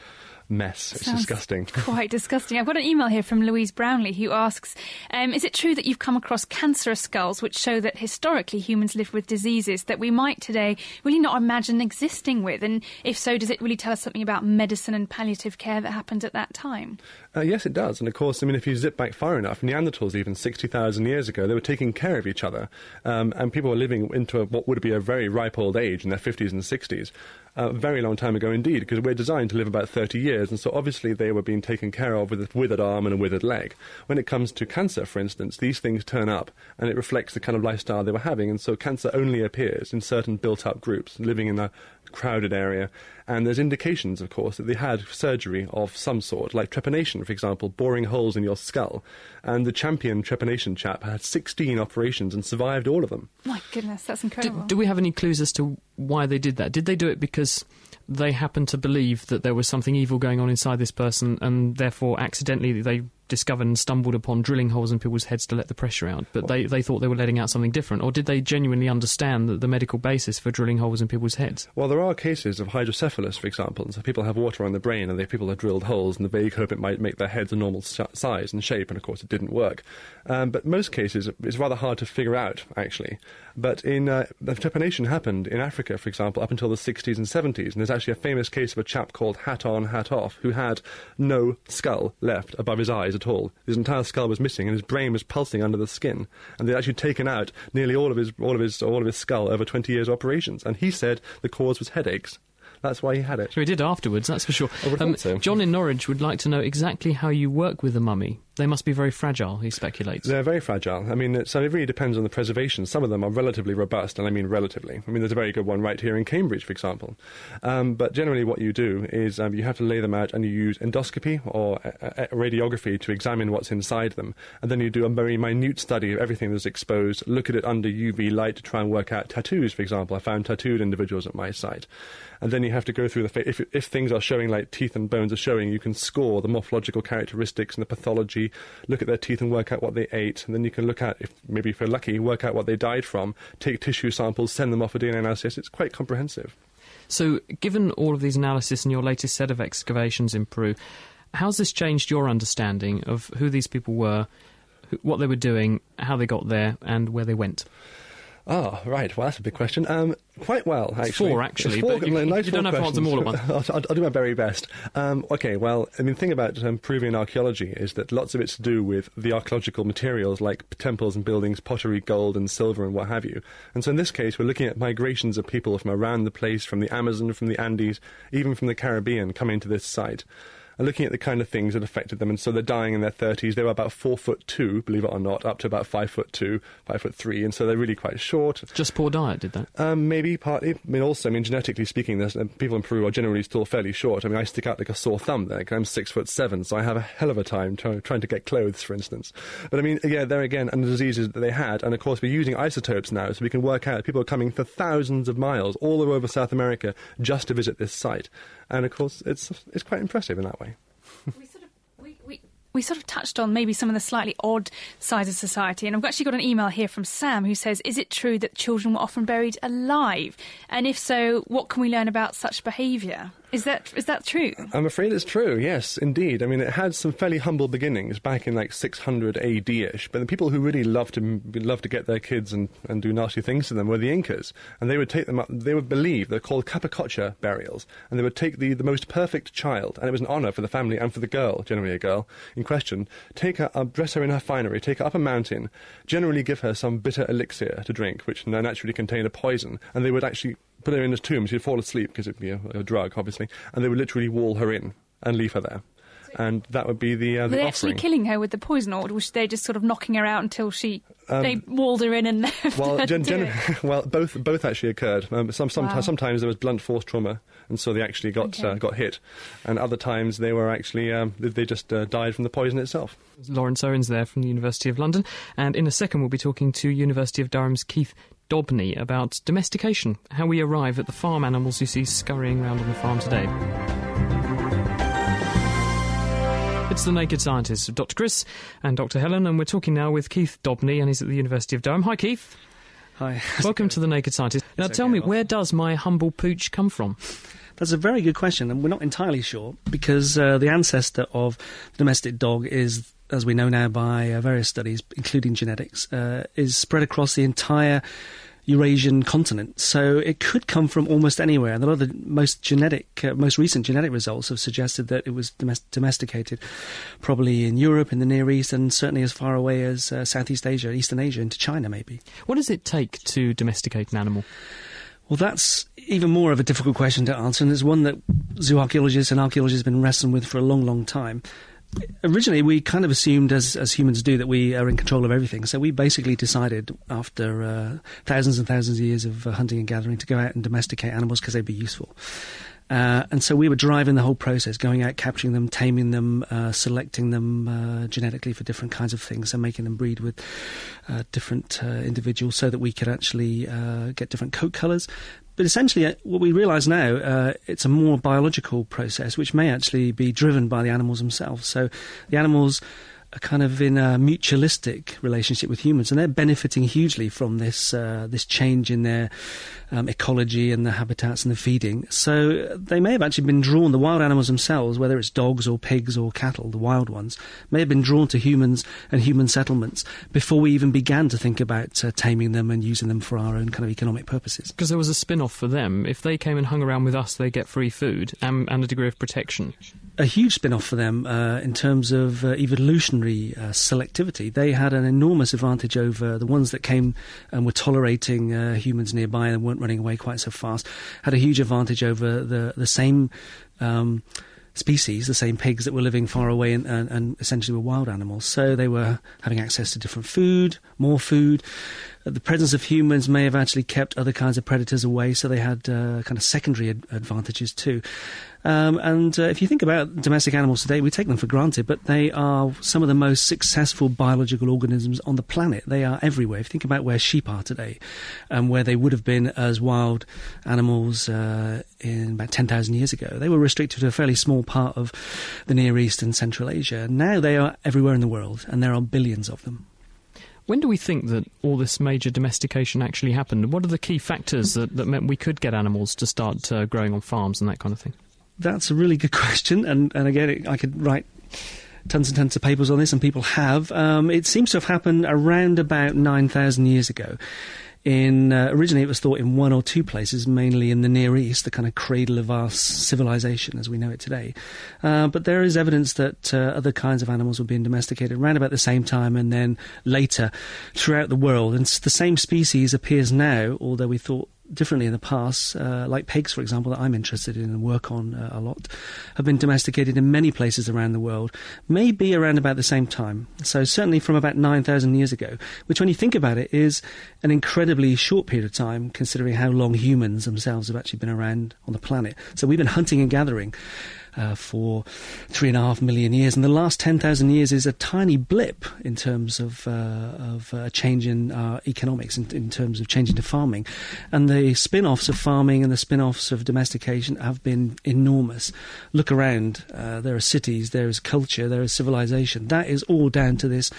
mess. It's Sounds disgusting. Quite disgusting. I've got an email here from Louise Brownlee who asks um, Is it true that you've come across cancerous skulls which show that historically humans lived with diseases that we might today really not imagine existing with? And if so, does it really tell us something about medicine and palliative care that happened at that time? Uh, yes, it does. And of course, I mean, if you zip back far enough, Neanderthals, even 60,000 years ago, they were taking care of each other. Um, and people were living into a, what would be a very ripe old age in their 50s and 60s. A very long time ago indeed, because we're designed to live about 30 years, and so obviously they were being taken care of with a withered arm and a withered leg. When it comes to cancer, for instance, these things turn up, and it reflects the kind of lifestyle they were having, and so cancer only appears in certain built-up groups, living in a crowded area. And there's indications, of course, that they had surgery of some sort, like trepanation, for example, boring holes in your skull. And the champion trepanation chap had 16 operations and survived all of them. My goodness, that's Do, incredible. do we have any clues as to why they did that? Did they do it because they happened to believe that there was something evil going on inside this person, and therefore accidentally they discovered and stumbled upon drilling holes in people's heads to let the pressure out? But they, they thought they were letting out something different, or did they genuinely understand the, the medical basis for drilling holes in people's heads? Well, there are cases of hydrocephalus, for example, so people have water on the brain, and they, people have drilled holes, in the vague hope it might make their heads a normal si- size and shape, and of course it didn't work. Um, but most cases, it's rather hard to figure out, actually. But in uh, the trepanation happened in Africa, for example, up until the 60s and 70s, and there's actually a famous case of a chap called Hat On, Hat Off, who had no skull left above his eyes at all. His entire skull was missing, and his brain was pulsing under the skin. And they'd actually taken out nearly all of his, all of his, all of his skull over 20 years operations. And he said the cause was headaches. That's why he had it. So he did afterwards, that's for sure. Have so. John in Norwich would like to know exactly how you work with a mummy. They must be very fragile, he speculates. They're very fragile. I mean, so it really depends on the preservation. Some of them are relatively robust, and I mean relatively. I mean, there's a very good one right here in Cambridge, for example. Um, but generally, what you do is um, you have to lay them out, and you use endoscopy or radiography to examine what's inside them, and then you do a very minute study of everything that's exposed. Look at it under UV light to try and work out tattoos. For example, I found tattooed individuals at my site, and then you have to go through the fa- if if things are showing like teeth and bones are showing, you can score the morphological characteristics and the pathology. Look at their teeth and work out what they ate, and then you can look at if maybe if you're lucky, work out what they died from. Take tissue samples, send them off for DNA analysis. It's quite comprehensive. So, given all of these analysis and your latest set of excavations in Peru, how's this changed your understanding of who these people were, what they were doing, how they got there, and where they went? Oh, right. Well, that's a big question. Um, quite well, It's actually. four, actually, It's four, but you- nice you don't have to answer them all at once. I'll, I'll, I'll do my very best. Um, okay, well, I mean, the thing about um, Peruvian archaeology is that lots of it's to do with the archaeological materials like temples and buildings, pottery, gold and silver and what have you. And so in this case, we're looking at migrations of people from around the place, from the Amazon, from the Andes, even from the Caribbean, coming to this site. And looking at the kind of things that affected them, and so they're dying in their 30s. They were about four foot two, believe it or not, up to about five foot two, five foot three, and so they're really quite short. Just poor diet did that? Um, maybe partly. I mean, also, I mean, genetically speaking, there's, uh, people in Peru are generally still fairly short. I mean, I stick out like a sore thumb there. I'm six foot seven, so I have a hell of a time try, trying to get clothes, for instance. But I mean, yeah, there again, and the diseases that they had, and of course, we're using isotopes now, so we can work out people are coming for thousands of miles all over South America just to visit this site. And of course, it's it's quite impressive in that way. we sort of touched on maybe some of the slightly odd sides of society, and I've actually got an email here from Sam who says, "Is it true that children were often buried alive? And if so, what can we learn about such behaviour? Is that is that true?" I'm afraid it's true, yes, indeed. I mean, it had some fairly humble beginnings back in like 600 AD ish, but the people who really loved to, loved to get their kids and, and do nasty things to them were the Incas. And they would take them up, they would believe, they're called capacocha burials, and they would take the, the most perfect child, and it was an honour for the family and for the girl, generally a girl, in question, take her, uh, dress her in her finery, take her up a mountain, generally give her some bitter elixir to drink, which naturally contained a poison, and they would actually put her in a tomb. She'd fall asleep because it'd be a, a drug, obviously, and they would literally wall her in and leave her there. And that would be the, uh, Were they offering. actually killing her with the poison, or was they just sort of knocking her out until she Um, they walled her in and left well, her gen- gen- well, both both actually occurred. Um, some, some, Wow. Sometimes there was blunt force trauma, and so they actually got Okay. uh, got hit, and other times they were actually um, they, they just uh, died from the poison itself. Lawrence Owens there from the University of London. And in a second, we'll be talking to University of Durham's Keith Dobney about domestication, how we arrive at the farm animals you see scurrying around on the farm today. It's the Naked Scientists Dr. Chris and Dr. Helen, and we're talking now with Keith Dobney, and he's at the University of Durham. Hi, Keith. Hi. Welcome to the Naked Scientist. Now, It's tell okay, me, well- where does my humble pooch come from? That's a very good question, and we're not entirely sure because uh, the ancestor of the domestic dog is, as we know now by uh, various studies, including genetics, uh, is spread across the entire Eurasian continent. So it could come from almost anywhere. And a lot of the most genetic, uh, most recent genetic results have suggested that it was domes- domesticated, probably in Europe, in the Near East, and certainly as far away as uh, Southeast Asia, Eastern Asia, into China, maybe. What does it take to domesticate an animal? Well, that's even more of a difficult question to answer, and it's one that zoo archaeologists and archaeologists have been wrestling with for a long, long time. Originally, we kind of assumed, as, as humans do, that we are in control of everything. So we basically decided, after uh, thousands and thousands of years of uh, hunting and gathering, to go out and domesticate animals because they'd be useful. Uh, and so we were driving the whole process, going out, capturing them, taming them, uh, selecting them uh, genetically for different kinds of things, and making them breed with uh, different uh, individuals so that we could actually uh, get different coat colours. But essentially, what we realise now, it's a more biological process, which may actually be driven by the animals themselves. So the animals are kind of in a mutualistic relationship with humans, and they're benefiting hugely from this this change in their um, ecology and the habitats and the feeding. So they may have actually been drawn. The wild animals themselves, whether it's dogs or pigs or cattle, the wild ones, may have been drawn to humans and human settlements before we even began to think about uh, taming them and using them for our own kind of economic purposes. Because there was a spin-off for them. If they came and hung around with us, they get free food and, and a degree of protection a huge spin off for them uh, in terms of uh, evolutionary uh, selectivity. They had an enormous advantage over the ones that came and were tolerating uh, humans nearby and weren't running away quite so fast. Had a huge advantage over the, the same. Um, species, the same pigs that were living far away and, and, and, essentially were wild animals. So they were having access to different food, more food. The presence of humans may have actually kept other kinds of predators away, so they had uh, kind of secondary ad- advantages too. Um, and uh, if you think about domestic animals today, we take them for granted, but they are some of the most successful biological organisms on the planet. They are everywhere. If you think about where sheep are today and where they would have been as wild animals uh, in about 10,000 years ago, they were restricted to a fairly small part of the Near East and Central Asia. Now they are everywhere in the world, and there are billions of them. When do we think that all this major domestication actually happened? What are the key factors that, that meant we could get animals to start uh, growing on farms and that kind of thing? That's a really good question, and, and again, I could write tons and tons of papers on this, and people have. Um, it seems to have happened around about 9,000 years ago. In uh, originally, it was thought in one or two places, mainly in the Near East, the kind of cradle of our civilization as we know it today. Uh, but there is evidence that uh, other kinds of animals were being domesticated around about the same time, and then later throughout the world. And the same species appears now, although we thought differently in the past, uh, like pigs, for example, that I'm interested in and work on uh, a lot, have been domesticated in many places around the world, maybe around about the same time. So certainly from about 9,000 years ago, which when you think about it is an incredibly short period of time considering how long humans themselves have actually been around on the planet. So we've been hunting and gathering uh, for three and a half million years, and the last ten thousand years is a tiny blip in terms of uh, of uh, change in our economics, in, in, terms of changing to farming, and the spin-offs of farming and the spin-offs of domestication have been enormous. Look around; uh, there are cities, there is culture, there is civilization. That is all down to this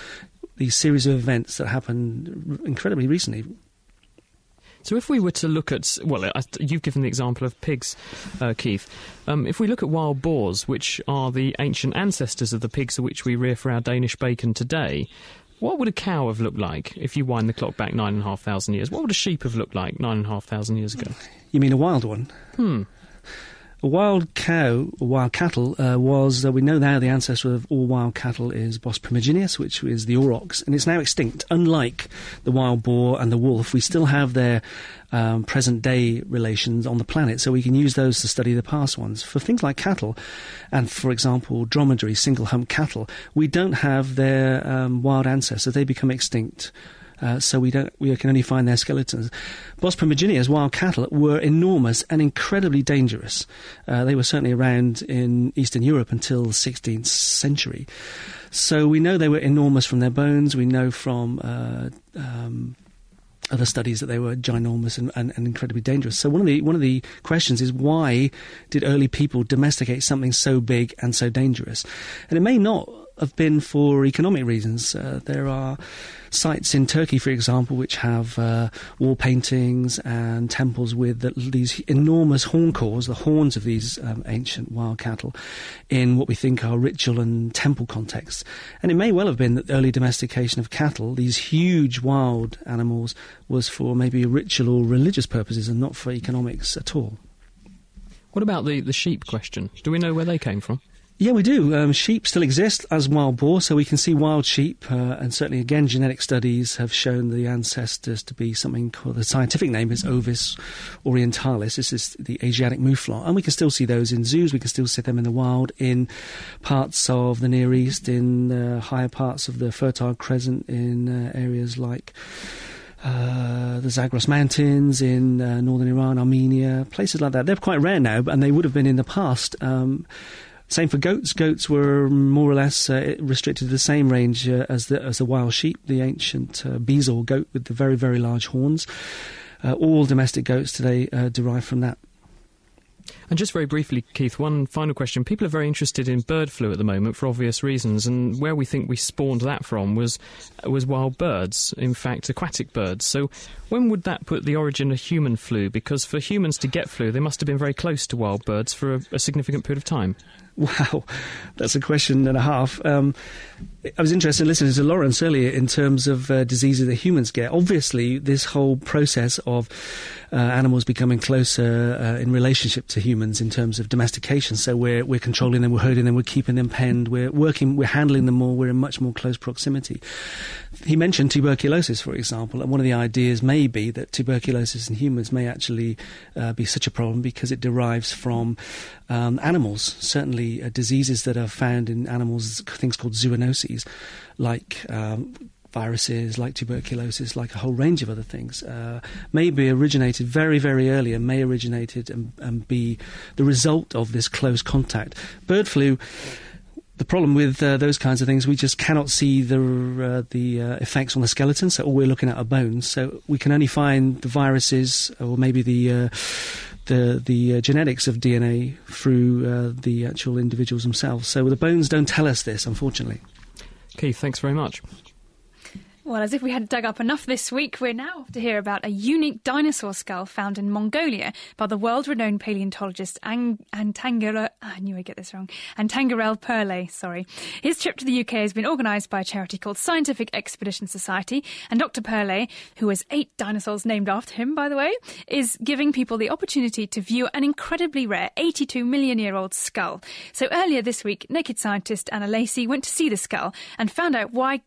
these series of events that happened incredibly recently. So, if we were to look at, well, you've given the example of pigs, uh, Keith. Um, if we look at wild boars, which are the ancient ancestors of the pigs which we rear for our Danish bacon today, what would a cow have looked like if you wind the clock back nine and a half thousand years? What would a sheep have looked like nine and a half thousand years ago? You mean a wild one? Hmm. A wild cow, wild cattle, uh, was, uh, we know now the ancestor of all wild cattle is Bos primigenius, which is the aurochs, and it's now extinct. Unlike the wild boar and the wolf, we still have their um, present day relations on the planet, so we can use those to study the past ones. For things like cattle, and for example, dromedary, single hump cattle, we don't have their um, wild ancestors, they become extinct. Uh, so we don't we can only find their skeletons. Bos primigenius, wild cattle, were enormous and incredibly dangerous. Uh, they were certainly around in Eastern Europe until the 16th century. So we know they were enormous from their bones. We know from uh, um, other studies that they were ginormous and, and, and, incredibly dangerous. So one of the one of the questions is why did early people domesticate something so big and so dangerous? And it may not have been for economic reasons. Uh, there are sites in Turkey, for example, which have uh, wall paintings and temples with the, these enormous horn cores, the horns of these um, ancient wild cattle, in what we think are ritual and temple contexts. And it may well have been that the early domestication of cattle, these huge wild animals, was for maybe ritual or religious purposes and not for economics at all. What about the, the sheep question? Do we know where they came from? Yeah, we do. Um, sheep still exist as wild boar, so we can see wild sheep, uh, and certainly, again, genetic studies have shown the ancestors to be something called the scientific name is Ovis orientalis. This is the Asiatic mouflon, and we can still see those in zoos. We can still see them in the wild in parts of the Near East, in uh, higher parts of the Fertile Crescent, in uh, areas like. Uh, the Zagros Mountains in uh, northern Iran, Armenia, places like that. They're quite rare now, and they would have been in the past. Um, same for goats. Goats were more or less uh, restricted to the same range uh, as the as the wild sheep, the ancient uh, Bezoar goat with the very very large horns. Uh, all domestic goats today uh, derive from that. And just very briefly, Keith, one final question. People are very interested in bird flu at the moment for obvious reasons, and where we think we spawned that from was was wild birds, in fact, aquatic birds. So, when would that put the origin of human flu? Because for humans to get flu, they must have been very close to wild birds for a, a significant period of time. Wow, that's a question and a half. Um, I was interested in listening to Lawrence earlier in terms of uh, diseases that humans get. Obviously, this whole process of uh, animals becoming closer uh, in relationship to humans in terms of domestication. So we're we're controlling them, we're herding them, we're keeping them penned, we're working, we're handling them more, we're in much more close proximity. He mentioned tuberculosis, for example, and one of the ideas may be that tuberculosis in humans may actually uh, be such a problem because it derives from um, animals. Certainly, uh, diseases that are found in animals, things called zoonoses, like um, viruses, like tuberculosis, like a whole range of other things, uh, may be originated very, very early and may originated and, and be the result of this close contact. Bird flu the problem with uh, those kinds of things, we just cannot see the uh, the uh, effects on the skeleton. So all we're looking at are bones. So we can only find the viruses or maybe the uh, the the uh, genetics of DNA through uh, the actual individuals themselves. So the bones don't tell us this, unfortunately. Keith, thanks very much. Well, as if we had dug up enough this week, we're now off to hear about a unique dinosaur skull found in Mongolia by the world-renowned paleontologist Ang- Antangara. I knew I'd get this wrong. Antangarel Perle, sorry. His trip to the UK has been organised by a charity called Scientific Expedition Society, and Dr. Perle, who has eight dinosaurs named after him, by the way, is giving people the opportunity to view an incredibly rare 82 million year old skull. So earlier this week, naked scientist Anna Lacey went to see the skull and found out why,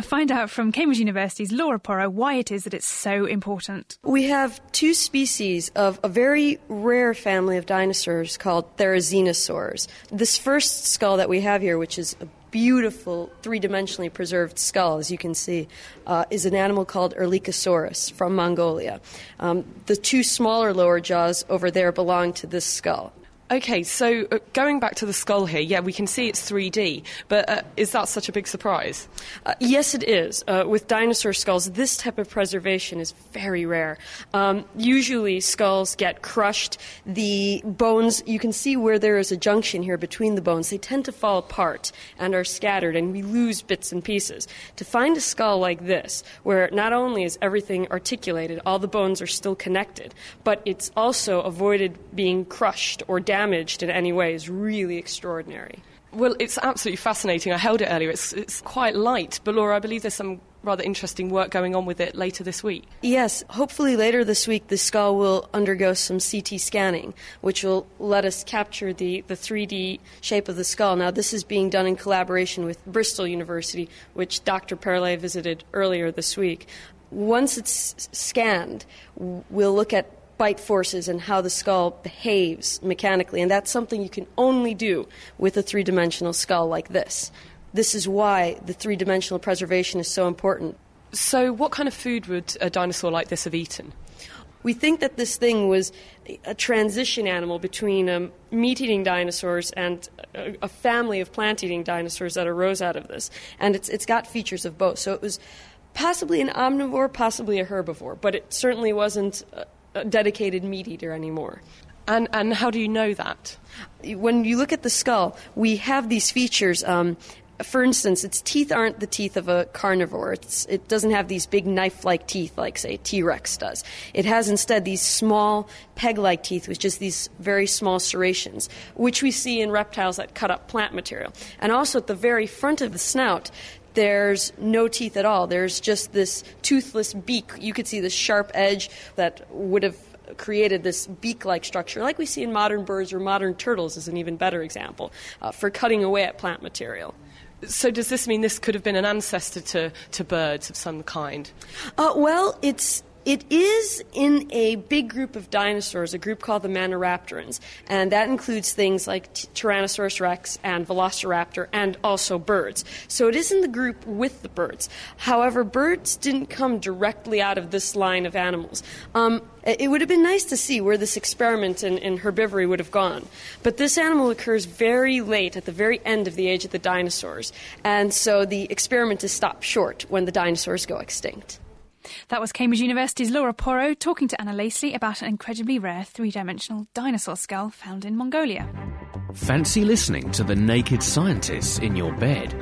find out from Cambridge University's Laura Porro why it is that it's so important. We have two species of a very rare family of dinosaurs called Therizinosaurs. This first skull that we have here, which is a beautiful three dimensionally preserved skull, as you can see, uh, is an animal called Erlikosaurus from Mongolia. Um, the two smaller lower jaws over there belong to this skull. Okay, so uh, going back to the skull here, yeah, we can see it's 3D, but uh, is that such a big surprise? Uh, yes, it is. Uh, with dinosaur skulls, this type of preservation is very rare. Um, usually, skulls get crushed. The bones, you can see where there is a junction here between the bones, they tend to fall apart and are scattered, and we lose bits and pieces. To find a skull like this, where not only is everything articulated, all the bones are still connected, but it's also avoided being crushed or damaged damaged in any way is really extraordinary. Well, it's absolutely fascinating. I held it earlier. It's, it's quite light, but Laura, I believe there's some rather interesting work going on with it later this week. Yes, hopefully later this week the skull will undergo some CT scanning, which will let us capture the, the 3D shape of the skull. Now, this is being done in collaboration with Bristol University, which Dr. Perle visited earlier this week. Once it's scanned, we'll look at bite forces and how the skull behaves mechanically. And that's something you can only do with a three dimensional skull like this. This is why the three dimensional preservation is so important. So, what kind of food would a dinosaur like this have eaten? We think that this thing was a transition animal between um, meat eating dinosaurs and a, a family of plant eating dinosaurs that arose out of this. And it's, it's got features of both. So, it was possibly an omnivore, possibly a herbivore, but it certainly wasn't dedicated meat eater anymore. And, and how do you know that? When you look at the skull, we have these features. Um, for instance, its teeth aren't the teeth of a carnivore. It's, it doesn't have these big knife like teeth like, say, T Rex does. It has instead these small peg like teeth with just these very small serrations, which we see in reptiles that cut up plant material. And also at the very front of the snout, there's no teeth at all. There's just this toothless beak. You could see the sharp edge that would have created this beak-like structure, like we see in modern birds or modern turtles, is an even better example uh, for cutting away at plant material. So, does this mean this could have been an ancestor to, to birds of some kind? Uh, well, it's it is in a big group of dinosaurs, a group called the Maniraptorans, and that includes things like Tyrannosaurus rex and Velociraptor and also birds. So it is in the group with the birds. However, birds didn't come directly out of this line of animals. Um, it would have been nice to see where this experiment in, in, herbivory would have gone. But this animal occurs very late, at the very end of the age of the dinosaurs. And so the experiment is stopped short when the dinosaurs go extinct. That was Cambridge University's Laura Porro talking to Anna Lacey about an incredibly rare three dimensional dinosaur skull found in Mongolia. Fancy listening to the naked scientists in your bed,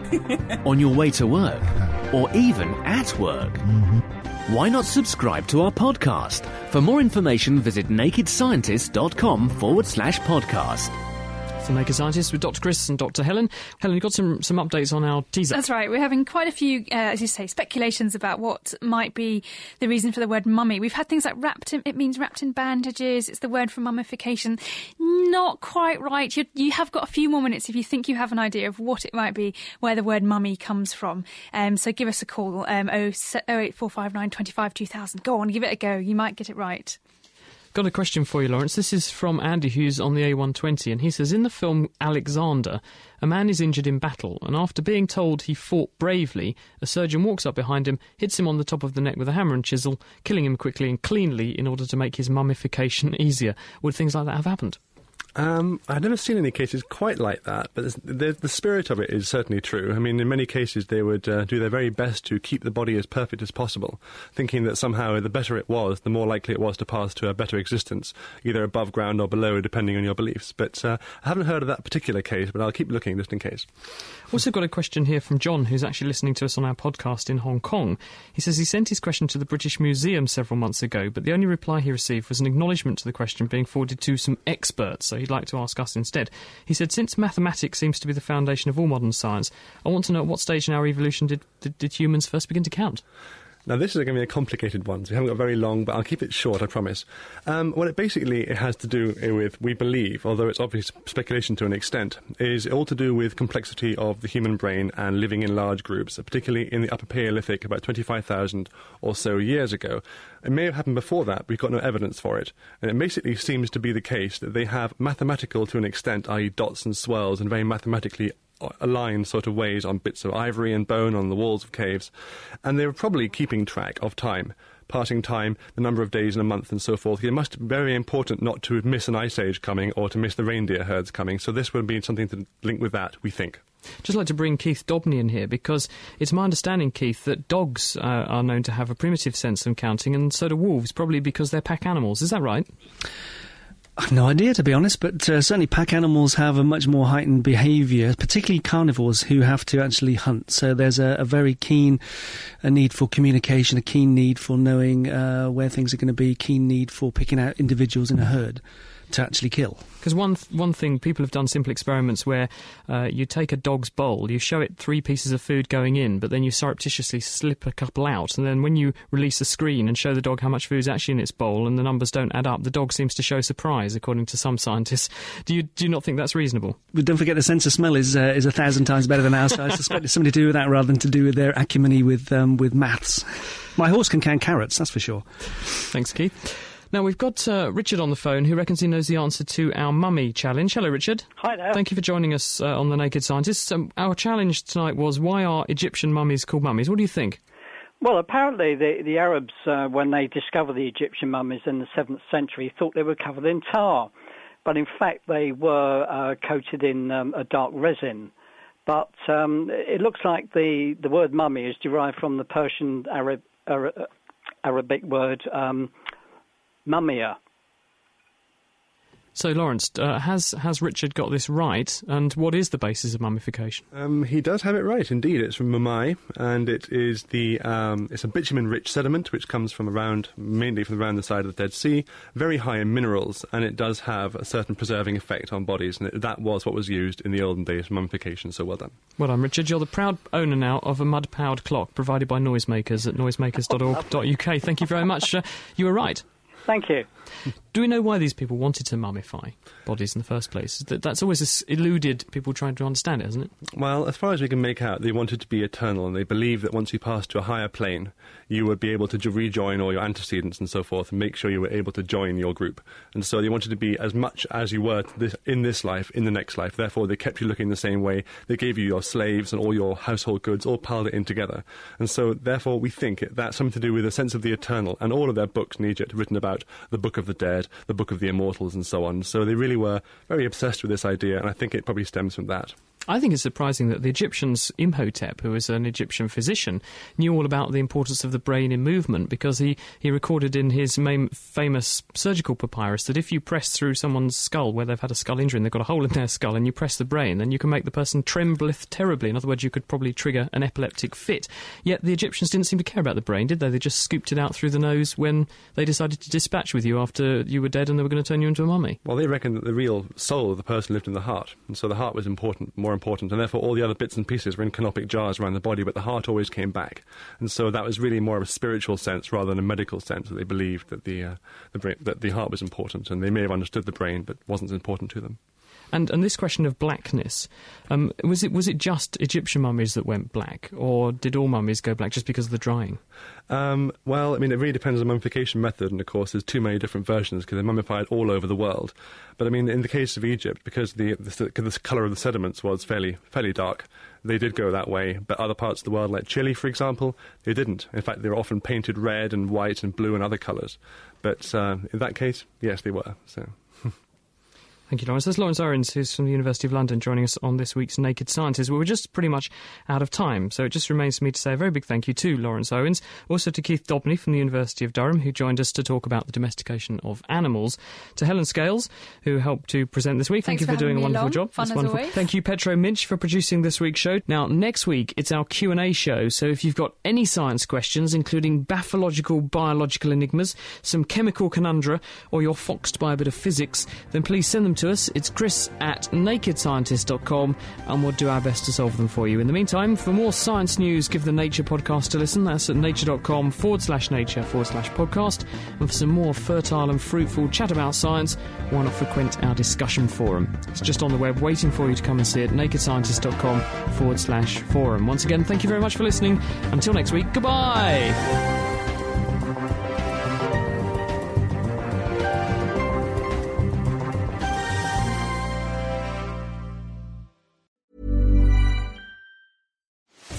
on your way to work, or even at work? Mm-hmm. Why not subscribe to our podcast? For more information, visit nakedscientist.com forward slash podcast for Naked Scientists with Dr. Chris and Dr. Helen. Helen, you've got some, some updates on our teaser. That's right. We're having quite a few, uh, as you say, speculations about what might be the reason for the word mummy. We've had things like wrapped in, it means wrapped in bandages. It's the word for mummification. Not quite right. You, you have got a few more minutes if you think you have an idea of what it might be, where the word mummy comes from. Um, so give us a call, um, 08459 25 2000. Go on, give it a go. You might get it right. Got a question for you, Lawrence. This is from Andy, who's on the A120, and he says In the film Alexander, a man is injured in battle, and after being told he fought bravely, a surgeon walks up behind him, hits him on the top of the neck with a hammer and chisel, killing him quickly and cleanly in order to make his mummification easier. Would things like that have happened? Um, I've never seen any cases quite like that, but the, the, spirit of it is certainly true. I mean, in many cases, they would uh, do their very best to keep the body as perfect as possible, thinking that somehow the better it was, the more likely it was to pass to a better existence, either above ground or below, depending on your beliefs. But uh, I haven't heard of that particular case, but I'll keep looking just in case. Also, got a question here from John, who's actually listening to us on our podcast in Hong Kong. He says he sent his question to the British Museum several months ago, but the only reply he received was an acknowledgement to the question being forwarded to some experts, so he'd like to ask us instead. He said, Since mathematics seems to be the foundation of all modern science, I want to know at what stage in our evolution did, did, did humans first begin to count? Now, this is going to be a complicated one, so we haven't got very long, but I'll keep it short, I promise. Um, well, it basically it has to do with, we believe, although it's obvious speculation to an extent, is all to do with complexity of the human brain and living in large groups, particularly in the Upper Paleolithic about 25,000 or so years ago. It may have happened before that, but we've got no evidence for it. And it basically seems to be the case that they have mathematical to an extent, i.e., dots and swirls, and very mathematically aligned sort of ways on bits of ivory and bone on the walls of caves, and they were probably keeping track of time, passing time, the number of days in a month, and so forth. It must be very important not to miss an ice age coming or to miss the reindeer herds coming. So this would be something to link with that, we think. Just like to bring Keith Dobney in here because it's my understanding, Keith, that dogs uh, are known to have a primitive sense of counting, and so do wolves, probably because they're pack animals. Is that right? I've no idea, to be honest, but uh, certainly pack animals have a much more heightened behaviour, particularly carnivores who have to actually hunt. So there's a, a very keen a need for communication, a keen need for knowing uh, where things are going to be, keen need for picking out individuals in a herd to actually kill. Because one th- one thing people have done simple experiments where uh, you take a dog's bowl, you show it three pieces of food going in, but then you surreptitiously slip a couple out, and then when you release a screen and show the dog how much food is actually in its bowl, and the numbers don't add up, the dog seems to show surprise, according to some scientists. Do you do you not think that's reasonable? But don't forget the sense of smell is uh, is a thousand times better than ours. So I suspect it's something to do with that rather than to do with their acumen with um, with maths. My horse can count carrots, that's for sure. Thanks, Keith. Now, we've got uh, Richard on the phone who reckons he knows the answer to our mummy challenge. Hello, Richard. Hi there. Thank you for joining us uh, on The Naked Scientists. Um, our challenge tonight was why are Egyptian mummies called mummies? What do you think? Well, apparently the, the Arabs, uh, when they discovered the Egyptian mummies in the 7th century, thought they were covered in tar. But in fact, they were uh, coated in um, a dark resin. But um, it looks like the, the word mummy is derived from the Persian Arab, Arab, Arabic word um, mumia, so, Lawrence, uh, has has Richard got this right? And what is the basis of mummification? Um, he does have it right, indeed. It's from Mumai, and it is the um, it's a bitumen-rich sediment which comes from around mainly from around the side of the Dead Sea, very high in minerals, and it does have a certain preserving effect on bodies, and it, that was what was used in the olden days for mummification. So, well done. Well done, Richard. You're the proud owner now of a mud-powered clock provided by Noisemakers at noisemakers.org.uk. Thank you very much. Uh, you were right. Thank you. Do we know why these people wanted to mummify bodies in the first place? That, that's always eluded people trying to understand it, hasn't it? Well, as far as we can make out, they wanted to be eternal, and they believed that once you passed to a higher plane, you would be able to rejoin all your antecedents and so forth, and make sure you were able to join your group. And so they wanted to be as much as you were this, in this life, in the next life. Therefore, they kept you looking the same way. They gave you your slaves and all your household goods, all piled it in together. And so, therefore, we think that's something to do with a sense of the eternal. And all of their books in Egypt written about the Book of the Dead, the Book of the Immortals, and so on. So they really were very obsessed with this idea, and I think it probably stems from that. I think it's surprising that the Egyptians, Imhotep, who was an Egyptian physician, knew all about the importance of the brain in movement because he, he recorded in his main, famous surgical papyrus that if you press through someone's skull where they've had a skull injury and they've got a hole in their skull and you press the brain, then you can make the person trembleth terribly. In other words, you could probably trigger an epileptic fit. Yet the Egyptians didn't seem to care about the brain, did they? They just scooped it out through the nose when they decided to dispatch with you after you were dead and they were going to turn you into a mummy. Well, they reckon that the real soul of the person lived in the heart, and so the heart was important, more important, and therefore all the other bits and pieces were in canopic jars around the body, but the heart always came back, and so that was really more of a spiritual sense rather than a medical sense that they believed that the uh, the brain, that the heart was important, and they may have understood the brain, but wasn't important to them. And and this question of blackness, um, was it was it just Egyptian mummies that went black, or did all mummies go black just because of the drying? Um, well, I mean, it really depends on the mummification method, and of course, there's too many different versions because they're mummified all over the world. But I mean, in the case of Egypt, because the the, the colour of the sediments was fairly fairly dark, they did go that way. But other parts of the world, like Chile, for example, they didn't. In fact, they were often painted red and white and blue and other colours. But uh, in that case, yes, they were. So. Thank you, Lawrence. There's Lawrence Owens, who's from the University of London, joining us on this week's Naked. Well, we're just pretty much out of time, so it just remains for me to say a very big thank you to Lawrence Owens, also to Keith Dobney from the University of Durham, who joined us to talk about the domestication of animals, to Helen Scales, who helped to present this week. Thanks thank you for doing a wonderful along. job. Fun That's as wonderful. always. Thank you, Petro Minch, for producing this week's show. Now, next week it's our Q and A show. So if you've got any science questions, including bathological, biological enigmas, some chemical conundra, or you're foxed by a bit of physics, then please send them to us. It's Chris at nakedscientist.com, and we'll do our best to solve them for you. In the meantime, for more science news, give the Nature podcast a listen. That's at nature.com forward slash nature forward slash podcast. And for some more fertile and fruitful chat about science, why not frequent our discussion forum? It's just on the web waiting for you to come and see it, nakedscientist.com forward slash forum. Once again, thank you very much for listening. Until next week, goodbye.